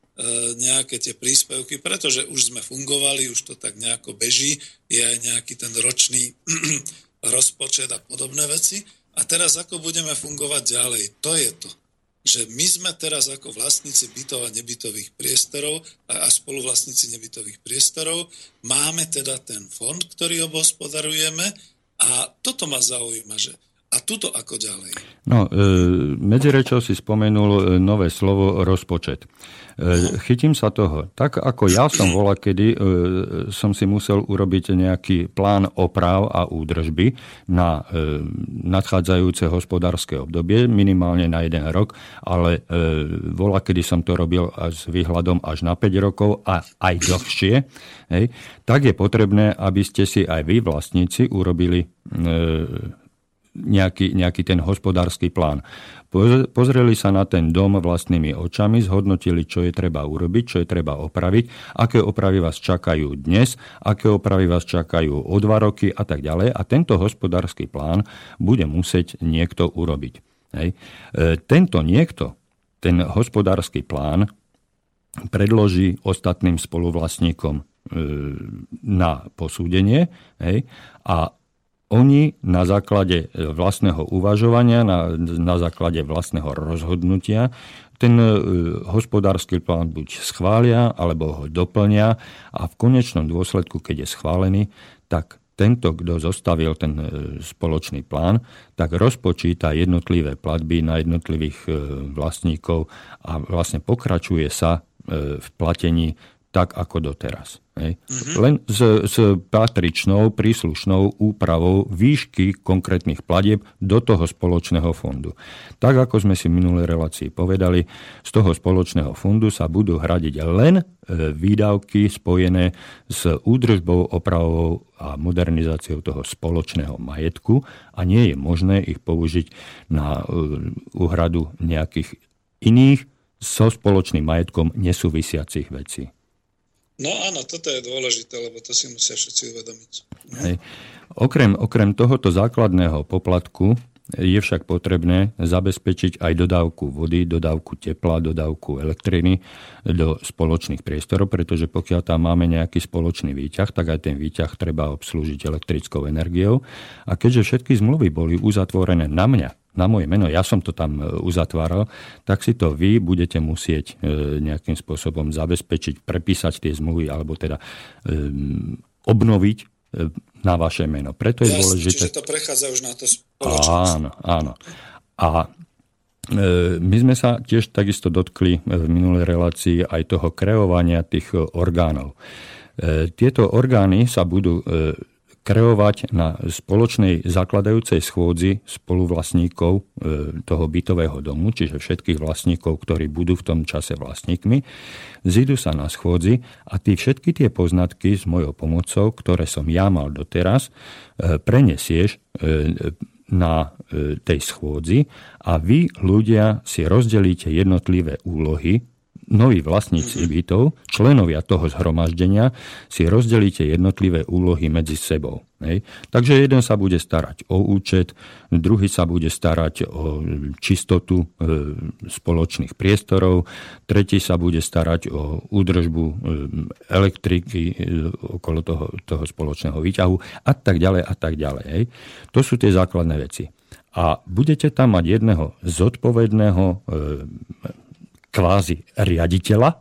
nejaké tie príspevky, pretože už sme fungovali, už to tak nejako beží, je aj nejaký ten ročný rozpočet a podobné veci. A teraz ako budeme fungovať ďalej? To je to že my sme teraz ako vlastníci bytov a nebytových priestorov a, a spoluvlastníci nebytových priestorov máme teda ten fond, ktorý obhospodarujeme a toto ma zaujíma, že a tuto ako ďalej? No, e, medzi rečou si spomenul e, nové slovo rozpočet. E, chytím sa toho. Tak ako ja som volal, kedy e, som si musel urobiť nejaký plán oprav a údržby na e, nadchádzajúce hospodárske obdobie, minimálne na jeden rok, ale volá, kedy som to robil s výhľadom až na 5 rokov a aj dlhšie, hej, tak je potrebné, aby ste si aj vy vlastníci urobili nejaký, nejaký ten hospodársky plán. Pozreli sa na ten dom vlastnými očami, zhodnotili, čo je treba urobiť, čo je treba opraviť, aké opravy vás čakajú dnes, aké opravy vás čakajú o dva roky a tak ďalej. A tento hospodársky plán bude musieť niekto urobiť. Hej. E, tento niekto, ten hospodársky plán, predloží ostatným spoluvlastníkom e, na posúdenie hej, a oni na základe e, vlastného uvažovania, na, na základe vlastného rozhodnutia ten e, hospodársky plán buď schvália, alebo ho doplnia a v konečnom dôsledku, keď je schválený, tak tento, kto zostavil ten e, spoločný plán, tak rozpočíta jednotlivé platby na jednotlivých vlastníkov a vlastne pokračuje sa v platení tak ako doteraz. Hej. Mm-hmm. Len s, s patričnou, príslušnou úpravou výšky konkrétnych platieb do toho spoločného fondu. Tak ako sme si v minulej relácii povedali, z toho spoločného fondu sa budú hradiť len e, výdavky spojené s údržbou, opravou a modernizáciou toho spoločného majetku a nie je možné ich použiť na e, úhradu nejakých iných so spoločným majetkom nesúvisiacich vecí. No áno, toto je dôležité, lebo to si musia všetci uvedomiť. Hej. Okrem, okrem tohoto základného poplatku je však potrebné zabezpečiť aj dodávku vody, dodávku tepla, dodávku elektriny do spoločných priestorov, pretože pokiaľ tam máme nejaký spoločný výťah, tak aj ten výťah treba obslúžiť elektrickou energiou. A keďže všetky zmluvy boli uzatvorené na mňa, na moje meno, ja som to tam e, uzatváral, tak si to vy budete musieť e, nejakým spôsobom zabezpečiť, prepísať tie zmluvy alebo teda um, obnoviť na vaše meno. Preto je Jasne, dôležité... Čiže to prechádza už na to spoločnosť. Áno, áno. A my sme sa tiež takisto dotkli v minulej relácii aj toho kreovania tých orgánov. Tieto orgány sa budú kreovať na spoločnej zakladajúcej schôdzi spoluvlastníkov e, toho bytového domu, čiže všetkých vlastníkov, ktorí budú v tom čase vlastníkmi, zídu sa na schôdzi a ty všetky tie poznatky s mojou pomocou, ktoré som ja mal doteraz, e, prenesieš e, na tej schôdzi a vy ľudia si rozdelíte jednotlivé úlohy noví vlastníci bytov, členovia toho zhromaždenia, si rozdelíte jednotlivé úlohy medzi sebou. Hej. Takže jeden sa bude starať o účet, druhý sa bude starať o čistotu e, spoločných priestorov, tretí sa bude starať o údržbu e, elektriky e, okolo toho, toho spoločného výťahu a tak ďalej a tak ďalej. Hej. To sú tie základné veci. A budete tam mať jedného zodpovedného kvázi riaditeľa,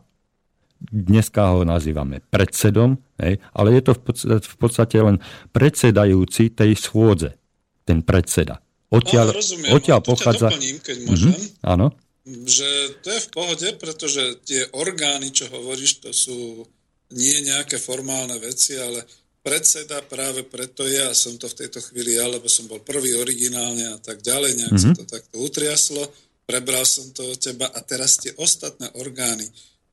dneska ho nazývame predsedom, hej, ale je to v podstate, v podstate len predsedajúci tej schôdze, ten predseda. Odtiaľ, no, odtiaľ pochádza... Doplním, keď mhm, môžem. Mm-hmm, áno. Že to je v pohode, pretože tie orgány, čo hovoríš, to sú nie nejaké formálne veci, ale predseda práve preto ja som to v tejto chvíli ja, lebo som bol prvý originálne a tak ďalej, nejak mm-hmm. sa to takto utriaslo prebral som to od teba a teraz tie ostatné orgány.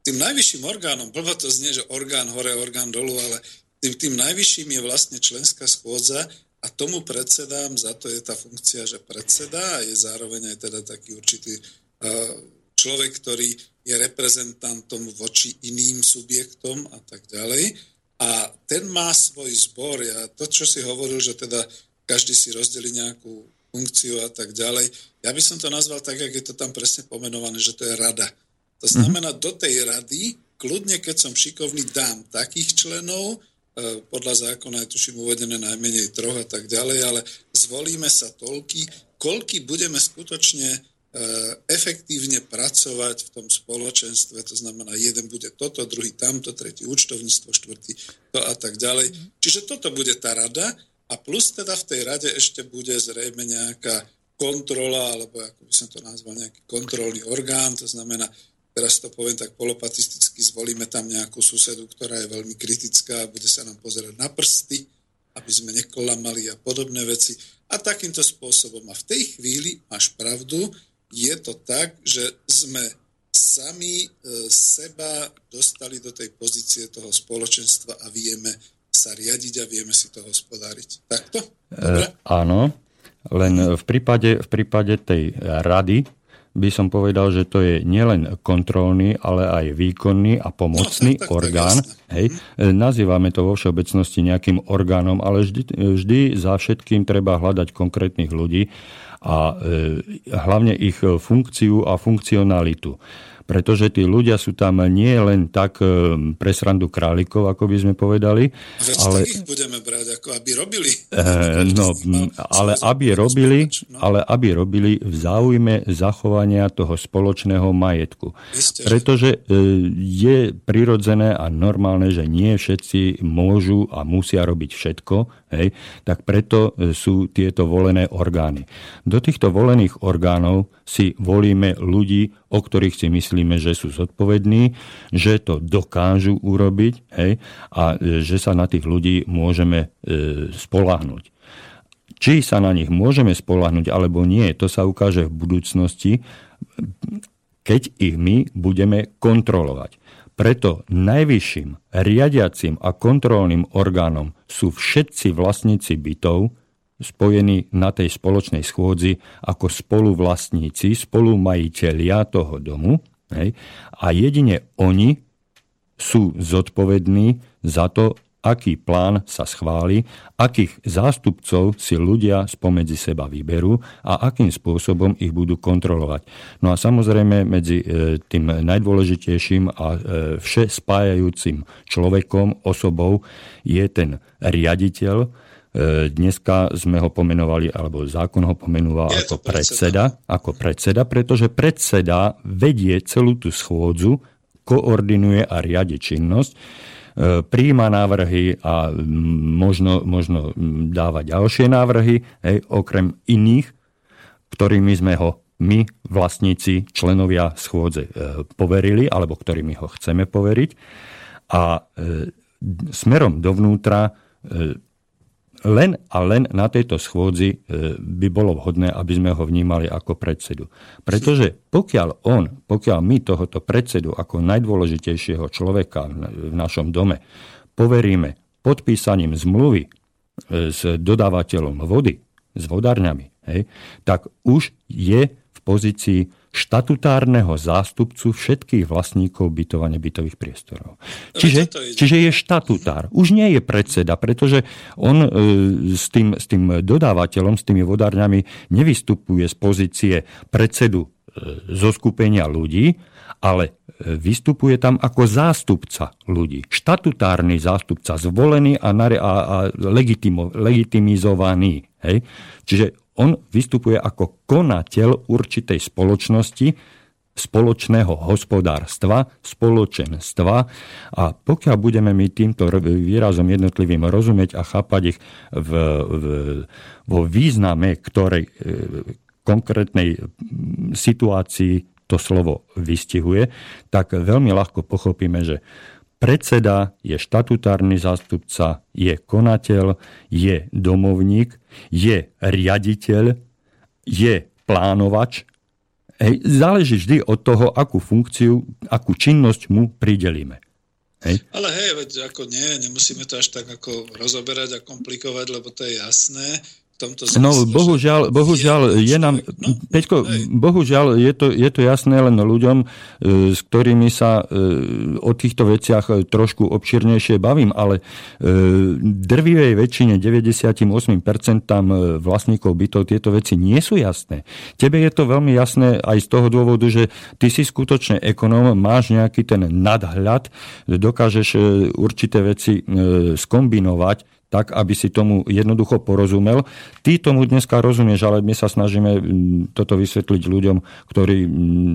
Tým najvyšším orgánom, blbo to znie, že orgán hore, orgán dolu, ale tým, tým najvyšším je vlastne členská schôdza a tomu predsedám, za to je tá funkcia, že predseda a je zároveň aj teda taký určitý uh, človek, ktorý je reprezentantom voči iným subjektom a tak ďalej. A ten má svoj zbor. A to, čo si hovoril, že teda každý si rozdeli nejakú funkciu a tak ďalej. Ja by som to nazval tak, jak je to tam presne pomenované, že to je rada. To znamená, do tej rady, kľudne, keď som šikovný, dám takých členov, e, podľa zákona je tuším uvedené najmenej troch a tak ďalej, ale zvolíme sa toľky, koľky budeme skutočne e, efektívne pracovať v tom spoločenstve, to znamená, jeden bude toto, druhý tamto, tretí účtovníctvo, štvrtý to a tak ďalej. Čiže toto bude tá rada a plus teda v tej rade ešte bude zrejme nejaká kontrola, alebo ako by som to nazval, nejaký kontrolný orgán, to znamená, teraz to poviem tak polopatisticky, zvolíme tam nejakú susedu, ktorá je veľmi kritická a bude sa nám pozerať na prsty, aby sme neklamali a podobné veci. A takýmto spôsobom. A v tej chvíli, máš pravdu, je to tak, že sme sami e, seba dostali do tej pozície toho spoločenstva a vieme sa riadiť a vieme si to hospodáriť. Takto? E, áno, len v prípade, v prípade tej rady by som povedal, že to je nielen kontrolný, ale aj výkonný a pomocný no, orgán. Hej. E, nazývame to vo všeobecnosti nejakým orgánom, ale vždy, vždy za všetkým treba hľadať konkrétnych ľudí a e, hlavne ich funkciu a funkcionalitu pretože tí ľudia sú tam nie len tak e, pre srandu králikov, ako by sme povedali. Veď ale ich budeme brať, ako aby robili. E, no, ale aby robili, no. ale aby robili v záujme zachovania toho spoločného majetku. Isté, Pretože e, je prirodzené a normálne, že nie všetci môžu a musia robiť všetko, hej, tak preto e, sú tieto volené orgány. Do týchto volených orgánov si volíme ľudí, o ktorých si myslíme, že sú zodpovední, že to dokážu urobiť hej, a e, že sa na tých ľudí môžeme e, spolahnuť. Či sa na nich môžeme spolahnuť alebo nie, to sa ukáže v budúcnosti, keď ich my budeme kontrolovať. Preto najvyšším riadiacim a kontrolným orgánom sú všetci vlastníci bytov, spojení na tej spoločnej schôdzi ako spoluvlastníci, spolumajiteľia toho domu. Hej, a jedine oni sú zodpovední za to, aký plán sa schváli, akých zástupcov si ľudia spomedzi seba vyberú a akým spôsobom ich budú kontrolovať. No a samozrejme medzi e, tým najdôležitejším a e, vše spájajúcim človekom, osobou je ten riaditeľ, dneska sme ho pomenovali, alebo zákon ho pomenúval ako predseda, predseda, ako predseda, pretože predseda vedie celú tú schôdzu, koordinuje a riadi činnosť, e, príjma návrhy a možno, možno dáva ďalšie návrhy, hej, okrem iných, ktorými sme ho my, vlastníci, členovia schôdze, e, poverili, alebo ktorými ho chceme poveriť. A smerom dovnútra len a len na tejto schôdzi e, by bolo vhodné, aby sme ho vnímali ako predsedu. Pretože pokiaľ on, pokiaľ my tohoto predsedu ako najdôležitejšieho človeka v našom dome poveríme podpísaním zmluvy e, s dodávateľom vody, s vodárňami, hej, tak už je v pozícii štatutárneho zástupcu všetkých vlastníkov bytov a nebytových priestorov. Čiže, čiže je štatutár. Už nie je predseda, pretože on e, s, tým, s tým dodávateľom, s tými vodárňami nevystupuje z pozície predsedu e, zo skupenia ľudí, ale e, vystupuje tam ako zástupca ľudí. Štatutárny zástupca, zvolený a, a, a legitimo, legitimizovaný. Hej? Čiže on vystupuje ako konateľ určitej spoločnosti, spoločného hospodárstva, spoločenstva. A pokiaľ budeme my týmto výrazom jednotlivým rozumieť a chápať ich v, v, vo význame ktorej e, konkrétnej situácii to slovo vystihuje, tak veľmi ľahko pochopíme, že Predseda je štatutárny zástupca, je konateľ, je domovník, je riaditeľ, je plánovač. Hej, záleží vždy od toho, akú funkciu, akú činnosť mu pridelíme. Hej. Ale hej, veď ako nie, nemusíme to až tak ako rozoberať a komplikovať, lebo to je jasné. Tomto zmysle. No, bohužiaľ, bohužiaľ je, je nám, no, Peťko, bohužiaľ je to, je to jasné len ľuďom, e, s ktorými sa e, o týchto veciach e, trošku obširnejšie bavím, ale drvivej väčšine, 98% vlastníkov bytov tieto veci nie sú jasné. Tebe je to veľmi jasné aj z toho dôvodu, že ty si skutočne ekonóm, máš nejaký ten nadhľad, dokážeš určité veci skombinovať tak, aby si tomu jednoducho porozumel. Ty tomu dneska rozumieš, ale my sa snažíme toto vysvetliť ľuďom, ktorí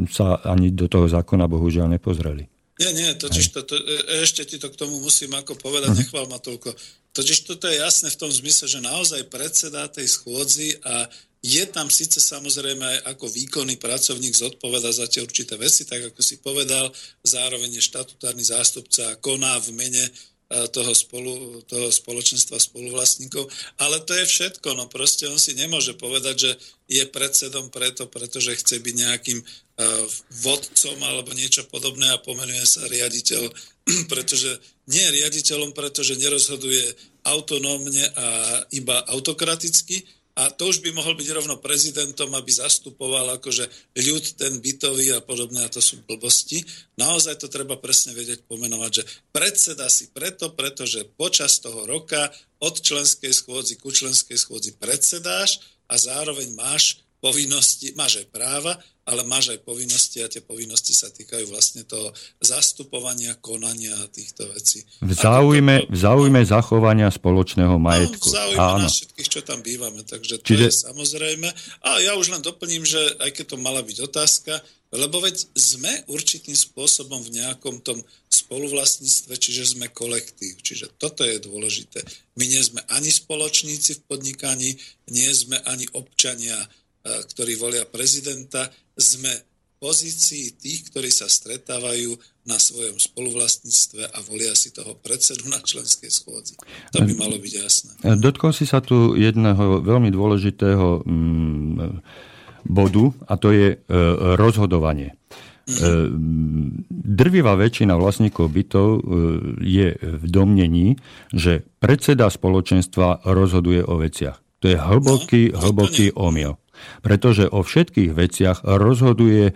sa ani do toho zákona bohužiaľ nepozreli. Nie, nie, totiž to, to, e, ešte ti to k tomu musím ako povedať, uh-huh. nechval ma toľko. Totiž toto je jasné v tom zmysle, že naozaj predseda tej schôdzi a je tam síce samozrejme aj ako výkonný pracovník zodpoveda za tie určité veci, tak ako si povedal, zároveň je štatutárny zástupca a koná v mene toho, spolu, toho spoločenstva spoluvlastníkov. Ale to je všetko. No proste on si nemôže povedať, že je predsedom preto, pretože chce byť nejakým uh, vodcom alebo niečo podobné a pomenuje sa riaditeľ, pretože nie je riaditeľom, pretože nerozhoduje autonómne a iba autokraticky, a to už by mohol byť rovno prezidentom, aby zastupoval akože ľud ten bytový a podobné, a to sú blbosti. Naozaj to treba presne vedieť pomenovať, že predseda si preto, pretože počas toho roka od členskej schôdzi ku členskej schôdzi predsedáš a zároveň máš povinnosti, máš aj práva, ale máš aj povinnosti a tie povinnosti sa týkajú vlastne toho zastupovania, konania týchto vecí. V záujme, to, v záujme no, zachovania spoločného majetku. No, v záujme Áno. nás všetkých, čo tam bývame. Takže to Čiže... je samozrejme. A ja už len doplním, že aj keď to mala byť otázka, lebo veď sme určitým spôsobom v nejakom tom spoluvlastníctve, čiže sme kolektív. Čiže toto je dôležité. My nie sme ani spoločníci v podnikaní, nie sme ani občania ktorí volia prezidenta, sme v pozícii tých, ktorí sa stretávajú na svojom spoluvlastníctve a volia si toho predsedu na členskej schôdzi. To by malo byť jasné. Dotkol si sa tu jedného veľmi dôležitého mm, bodu a to je e, rozhodovanie. Mm-hmm. Drvivá väčšina vlastníkov bytov je v domnení, že predseda spoločenstva rozhoduje o veciach. To je hlboký, no, hlboký omyl pretože o všetkých veciach rozhoduje, e,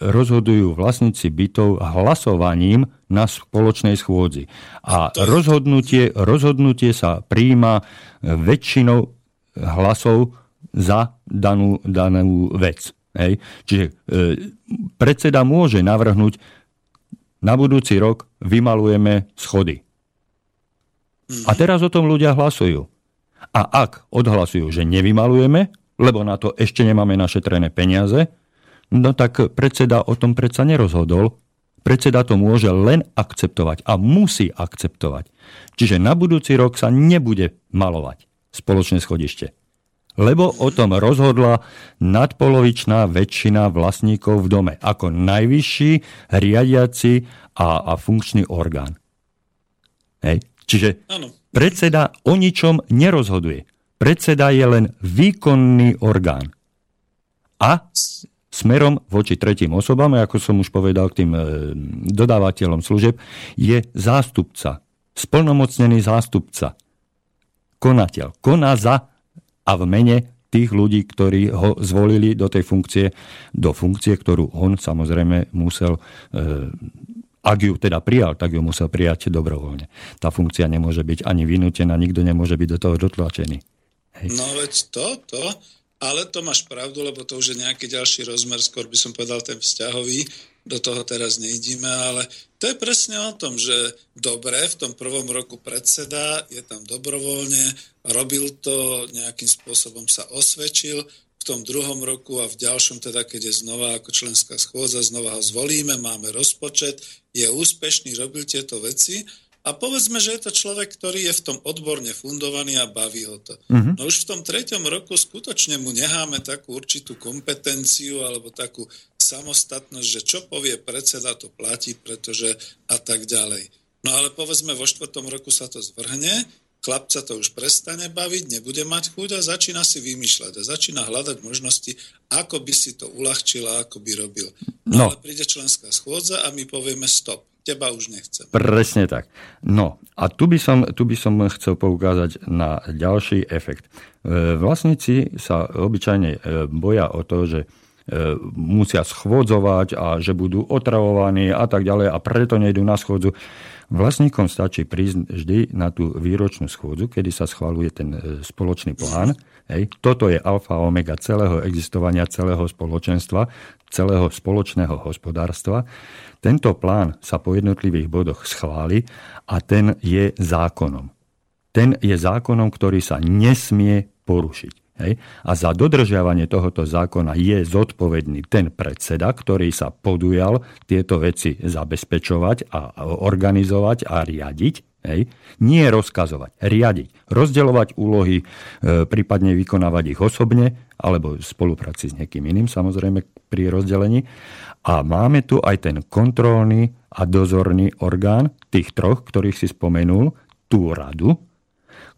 rozhodujú vlastníci bytov hlasovaním na spoločnej schôdzi. A rozhodnutie, rozhodnutie sa príjma väčšinou hlasov za danú, danú vec. Hej. Čiže e, predseda môže navrhnúť na budúci rok vymalujeme schody. A teraz o tom ľudia hlasujú. A ak odhlasujú, že nevymalujeme, lebo na to ešte nemáme našetrené peniaze, no tak predseda o tom predsa nerozhodol. Predseda to môže len akceptovať a musí akceptovať. Čiže na budúci rok sa nebude malovať spoločné schodište. Lebo o tom rozhodla nadpolovičná väčšina vlastníkov v dome ako najvyšší riadiaci a, a funkčný orgán. Hej. Čiže predseda o ničom nerozhoduje. Predseda je len výkonný orgán. A smerom voči tretím osobám, ako som už povedal k tým e, dodávateľom služeb, je zástupca, splnomocnený zástupca, konateľ. Koná za a v mene tých ľudí, ktorí ho zvolili do tej funkcie, do funkcie, ktorú on samozrejme musel, e, ak ju teda prijal, tak ju musel prijať dobrovoľne. Tá funkcia nemôže byť ani vynútená, nikto nemôže byť do toho dotlačený. No veď to, to, ale to máš pravdu, lebo to už je nejaký ďalší rozmer, skôr by som povedal ten vzťahový, do toho teraz nejdíme, ale to je presne o tom, že dobre, v tom prvom roku predseda, je tam dobrovoľne, robil to, nejakým spôsobom sa osvedčil, v tom druhom roku a v ďalšom, teda keď je znova ako členská schôdza, znova ho zvolíme, máme rozpočet, je úspešný, robil tieto veci a povedzme, že je to človek, ktorý je v tom odborne fundovaný a baví ho to. Uh-huh. No už v tom treťom roku skutočne mu necháme takú určitú kompetenciu alebo takú samostatnosť, že čo povie predseda, to platí, pretože a tak ďalej. No ale povedzme, vo štvrtom roku sa to zvrhne, chlapca to už prestane baviť, nebude mať chuť a začína si vymýšľať a začína hľadať možnosti, ako by si to uľahčila, ako by robil. No, no. ale príde členská schôdza a my povieme stop teba už nechcem. Presne tak. No a tu by som, tu by som chcel poukázať na ďalší efekt. E, vlastníci sa obyčajne e, boja o to, že musia schôdzovať a že budú otravovaní a tak ďalej a preto nejdú na schôdzu. Vlastníkom stačí prísť vždy na tú výročnú schôdzu, kedy sa schvaluje ten e, spoločný plán. Hej. Toto je alfa a omega celého existovania celého spoločenstva, celého spoločného hospodárstva. Tento plán sa po jednotlivých bodoch schváli a ten je zákonom. Ten je zákonom, ktorý sa nesmie porušiť. Hej. A za dodržiavanie tohoto zákona je zodpovedný ten predseda, ktorý sa podujal tieto veci zabezpečovať a organizovať a riadiť. Hej. Nie rozkazovať, riadiť, rozdeľovať úlohy, e, prípadne vykonávať ich osobne alebo v spolupráci s niekým iným, samozrejme pri rozdelení. A máme tu aj ten kontrolný a dozorný orgán, tých troch, ktorých si spomenul, tú radu,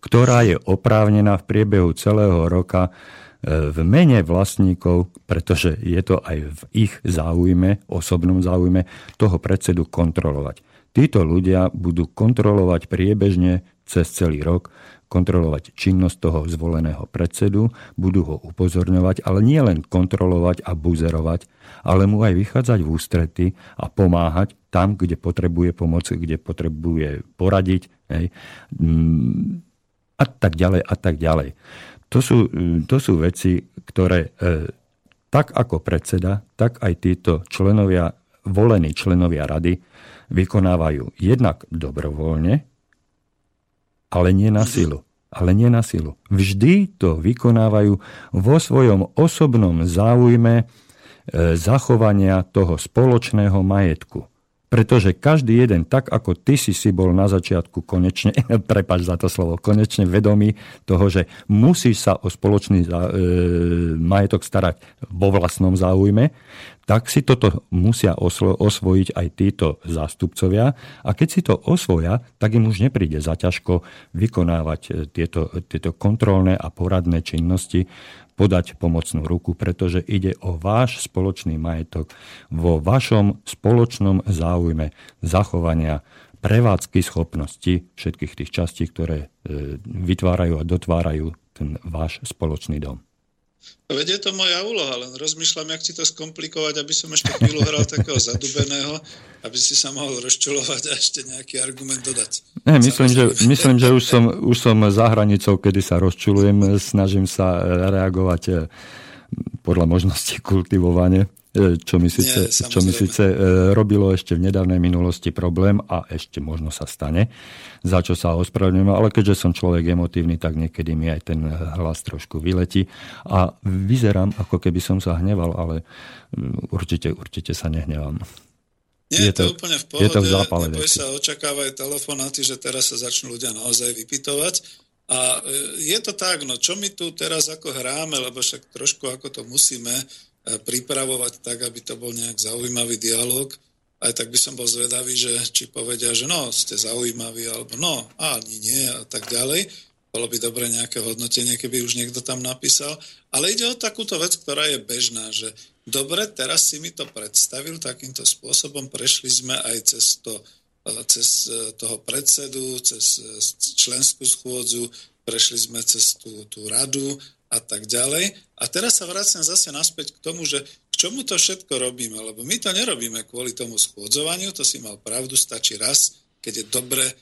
ktorá je oprávnená v priebehu celého roka e, v mene vlastníkov, pretože je to aj v ich záujme, osobnom záujme, toho predsedu kontrolovať. Títo ľudia budú kontrolovať priebežne cez celý rok, kontrolovať činnosť toho zvoleného predsedu, budú ho upozorňovať, ale nie len kontrolovať a buzerovať, ale mu aj vychádzať v ústrety a pomáhať tam, kde potrebuje pomoc, kde potrebuje poradiť. Hej mm, a tak ďalej a tak ďalej. To sú, to sú veci, ktoré e, tak ako predseda, tak aj títo členovia, volení členovia rady vykonávajú jednak dobrovoľne, ale nie na silu. Ale nie na silu. Vždy to vykonávajú vo svojom osobnom záujme e, zachovania toho spoločného majetku. Pretože každý jeden, tak ako ty si si bol na začiatku konečne, prepač za to slovo, konečne vedomý toho, že musíš sa o spoločný e, majetok starať vo vlastnom záujme, tak si toto musia oslo, osvojiť aj títo zástupcovia. A keď si to osvoja, tak im už nepríde za ťažko vykonávať e, tieto, tieto kontrolné a poradné činnosti, podať pomocnú ruku, pretože ide o váš spoločný majetok vo vašom spoločnom záujme zachovania prevádzky schopnosti všetkých tých častí, ktoré e, vytvárajú a dotvárajú ten váš spoločný dom. Veď je to moja úloha, len rozmýšľam, jak ti to skomplikovať, aby som ešte chvíľu hral takého zadubeného, aby si sa mohol rozčulovať a ešte nejaký argument dodať. Ne, myslím, že, myslím, že už som, už som za hranicou, kedy sa rozčulujem, snažím sa reagovať eh, podľa možnosti kultivovanie. E, čo mi síce, Nie, čo mi síce e, robilo ešte v nedávnej minulosti problém a ešte možno sa stane, za čo sa ospravedlňujem, ale keďže som človek emotívny, tak niekedy mi aj ten hlas trošku vyletí a vyzerám, ako keby som sa hneval, ale mm, určite, určite sa nehnevám. Nie, je to, to úplne v pohode, je to v zápale sa očakávajú telefonáty, že teraz sa začnú ľudia naozaj vypytovať. A e, je to tak, no čo my tu teraz ako hráme, lebo však trošku ako to musíme, E, pripravovať tak, aby to bol nejak zaujímavý dialog. Aj tak by som bol zvedavý, že či povedia, že no, ste zaujímaví, alebo no, ani nie a tak ďalej. Bolo by dobre nejaké hodnotenie, keby už niekto tam napísal. Ale ide o takúto vec, ktorá je bežná, že dobre, teraz si mi to predstavil takýmto spôsobom, prešli sme aj cez, to, e, cez e, toho predsedu, cez členskú schôdzu, prešli sme cez tú, tú radu a tak ďalej. A teraz sa vraciam zase naspäť k tomu, že k čomu to všetko robíme, lebo my to nerobíme kvôli tomu schôdzovaniu, to si mal pravdu, stačí raz, keď je dobre e,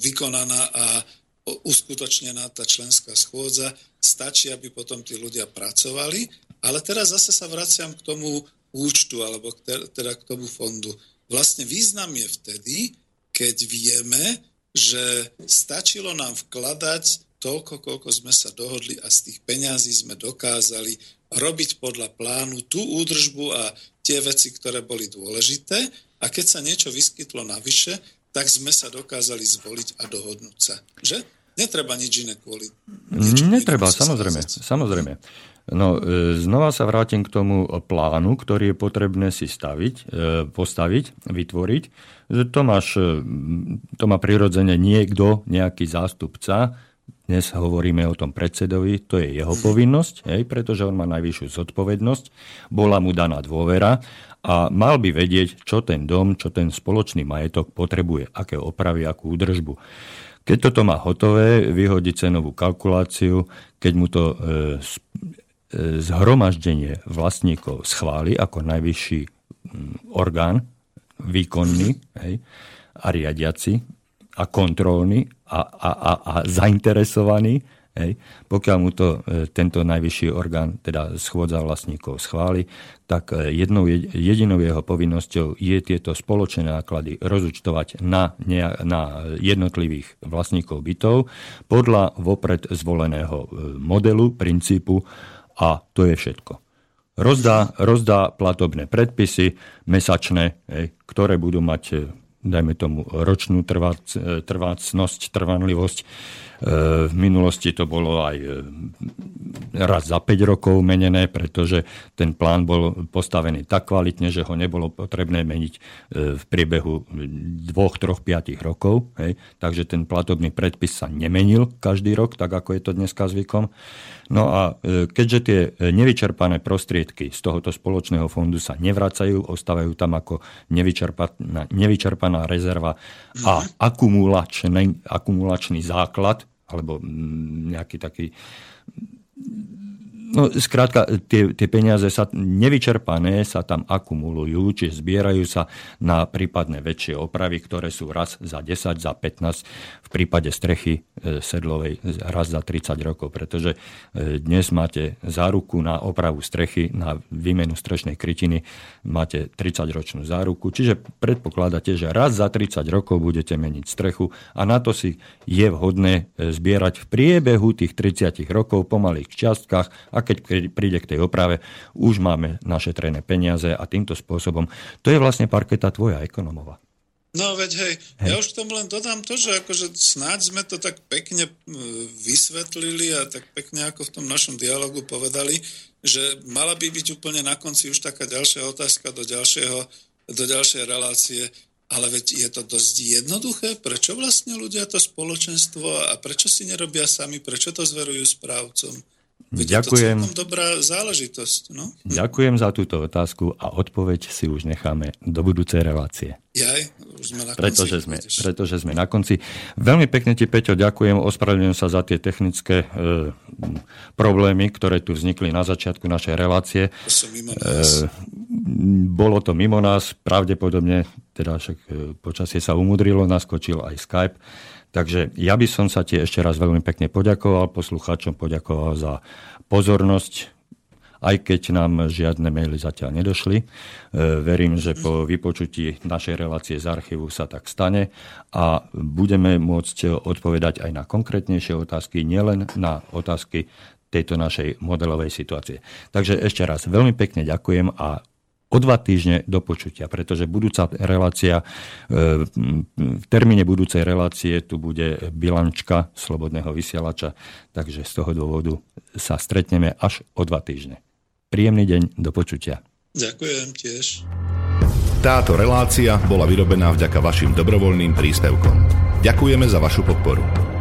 vykonaná a uskutočnená tá členská schôdza, stačí, aby potom tí ľudia pracovali, ale teraz zase sa vraciam k tomu účtu, alebo k, teda k tomu fondu. Vlastne význam je vtedy, keď vieme, že stačilo nám vkladať toľko, koľko sme sa dohodli a z tých peňazí sme dokázali robiť podľa plánu tú údržbu a tie veci, ktoré boli dôležité a keď sa niečo vyskytlo navyše, tak sme sa dokázali zvoliť a dohodnúť sa. Že? Netreba nič iné kvôli niečo Netreba, samozrejme. samozrejme. No, e, znova sa vrátim k tomu plánu, ktorý je potrebné si staviť, e, postaviť, vytvoriť. To, máš, e, to má prirodzene niekto, nejaký zástupca, dnes hovoríme o tom predsedovi, to je jeho povinnosť, hej, pretože on má najvyššiu zodpovednosť, bola mu daná dôvera a mal by vedieť, čo ten dom, čo ten spoločný majetok potrebuje, aké opravy, akú údržbu. Keď toto má hotové, vyhodí cenovú kalkuláciu, keď mu to e, e, zhromaždenie vlastníkov schváli ako najvyšší m, orgán, výkonný hej, a riadiaci a kontrolný a, a, a, a zainteresovaný, hej, pokiaľ mu to e, tento najvyšší orgán, teda schôdza vlastníkov schváli, tak e, jednou, jedinou jeho povinnosťou je tieto spoločné náklady rozúčtovať na, na jednotlivých vlastníkov bytov podľa vopred zvoleného e, modelu, princípu a to je všetko. Rozdá, rozdá platobné predpisy mesačné, ktoré budú mať dajme tomu, ročnú trvác, trvácnosť, trvanlivosť. E, v minulosti to bolo aj e, raz za 5 rokov menené, pretože ten plán bol postavený tak kvalitne, že ho nebolo potrebné meniť e, v priebehu 2, 3, 5 rokov. Hej. Takže ten platobný predpis sa nemenil každý rok, tak ako je to dneska zvykom. No a keďže tie nevyčerpané prostriedky z tohoto spoločného fondu sa nevracajú, ostávajú tam ako nevyčerpaná, nevyčerpaná rezerva a akumulačný, akumulačný základ, alebo nejaký taký No, skrátka, tie, tie peniaze sa nevyčerpané sa tam akumulujú, či zbierajú sa na prípadné väčšie opravy, ktoré sú raz za 10, za 15, v prípade strechy e, sedlovej raz za 30 rokov, pretože e, dnes máte záruku na opravu strechy, na výmenu strešnej krytiny, máte 30-ročnú záruku, čiže predpokladáte, že raz za 30 rokov budete meniť strechu a na to si je vhodné e, zbierať v priebehu tých 30 rokov po malých čiastkách a keď príde k tej oprave, už máme našetrené peniaze a týmto spôsobom. To je vlastne parketa tvoja ekonomova. No veď hej, hej, ja už k tomu len dodám to, že akože snáď sme to tak pekne vysvetlili a tak pekne ako v tom našom dialogu povedali, že mala by byť úplne na konci už taká ďalšia otázka do, ďalšieho, do ďalšej relácie, ale veď je to dosť jednoduché, prečo vlastne ľudia to spoločenstvo a prečo si nerobia sami, prečo to zverujú správcom? Veď Ďakujem. Je to dobrá záležitosť. No? Ďakujem za túto otázku a odpoveď si už necháme do budúcej relácie. Jaj, už sme na konci. Pretože sme, pretože sme na konci. Veľmi pekne ti, Peťo, ďakujem. Ospravedlňujem sa za tie technické e, problémy, ktoré tu vznikli na začiatku našej relácie. To som mimo nás. E, bolo to mimo nás, pravdepodobne, teda však e, počasie sa umudrilo, naskočil aj Skype. Takže ja by som sa ti ešte raz veľmi pekne poďakoval, poslucháčom poďakoval za pozornosť, aj keď nám žiadne maily zatiaľ nedošli. E, verím, že po vypočutí našej relácie z archívu sa tak stane a budeme môcť odpovedať aj na konkrétnejšie otázky, nielen na otázky tejto našej modelovej situácie. Takže ešte raz veľmi pekne ďakujem a o dva týždne do počutia, pretože budúca relácia, e, v termíne budúcej relácie tu bude bilančka Slobodného vysielača, takže z toho dôvodu sa stretneme až o dva týždne. Príjemný deň, do počutia. Ďakujem tiež. Táto relácia bola vyrobená vďaka vašim dobrovoľným príspevkom. Ďakujeme za vašu podporu.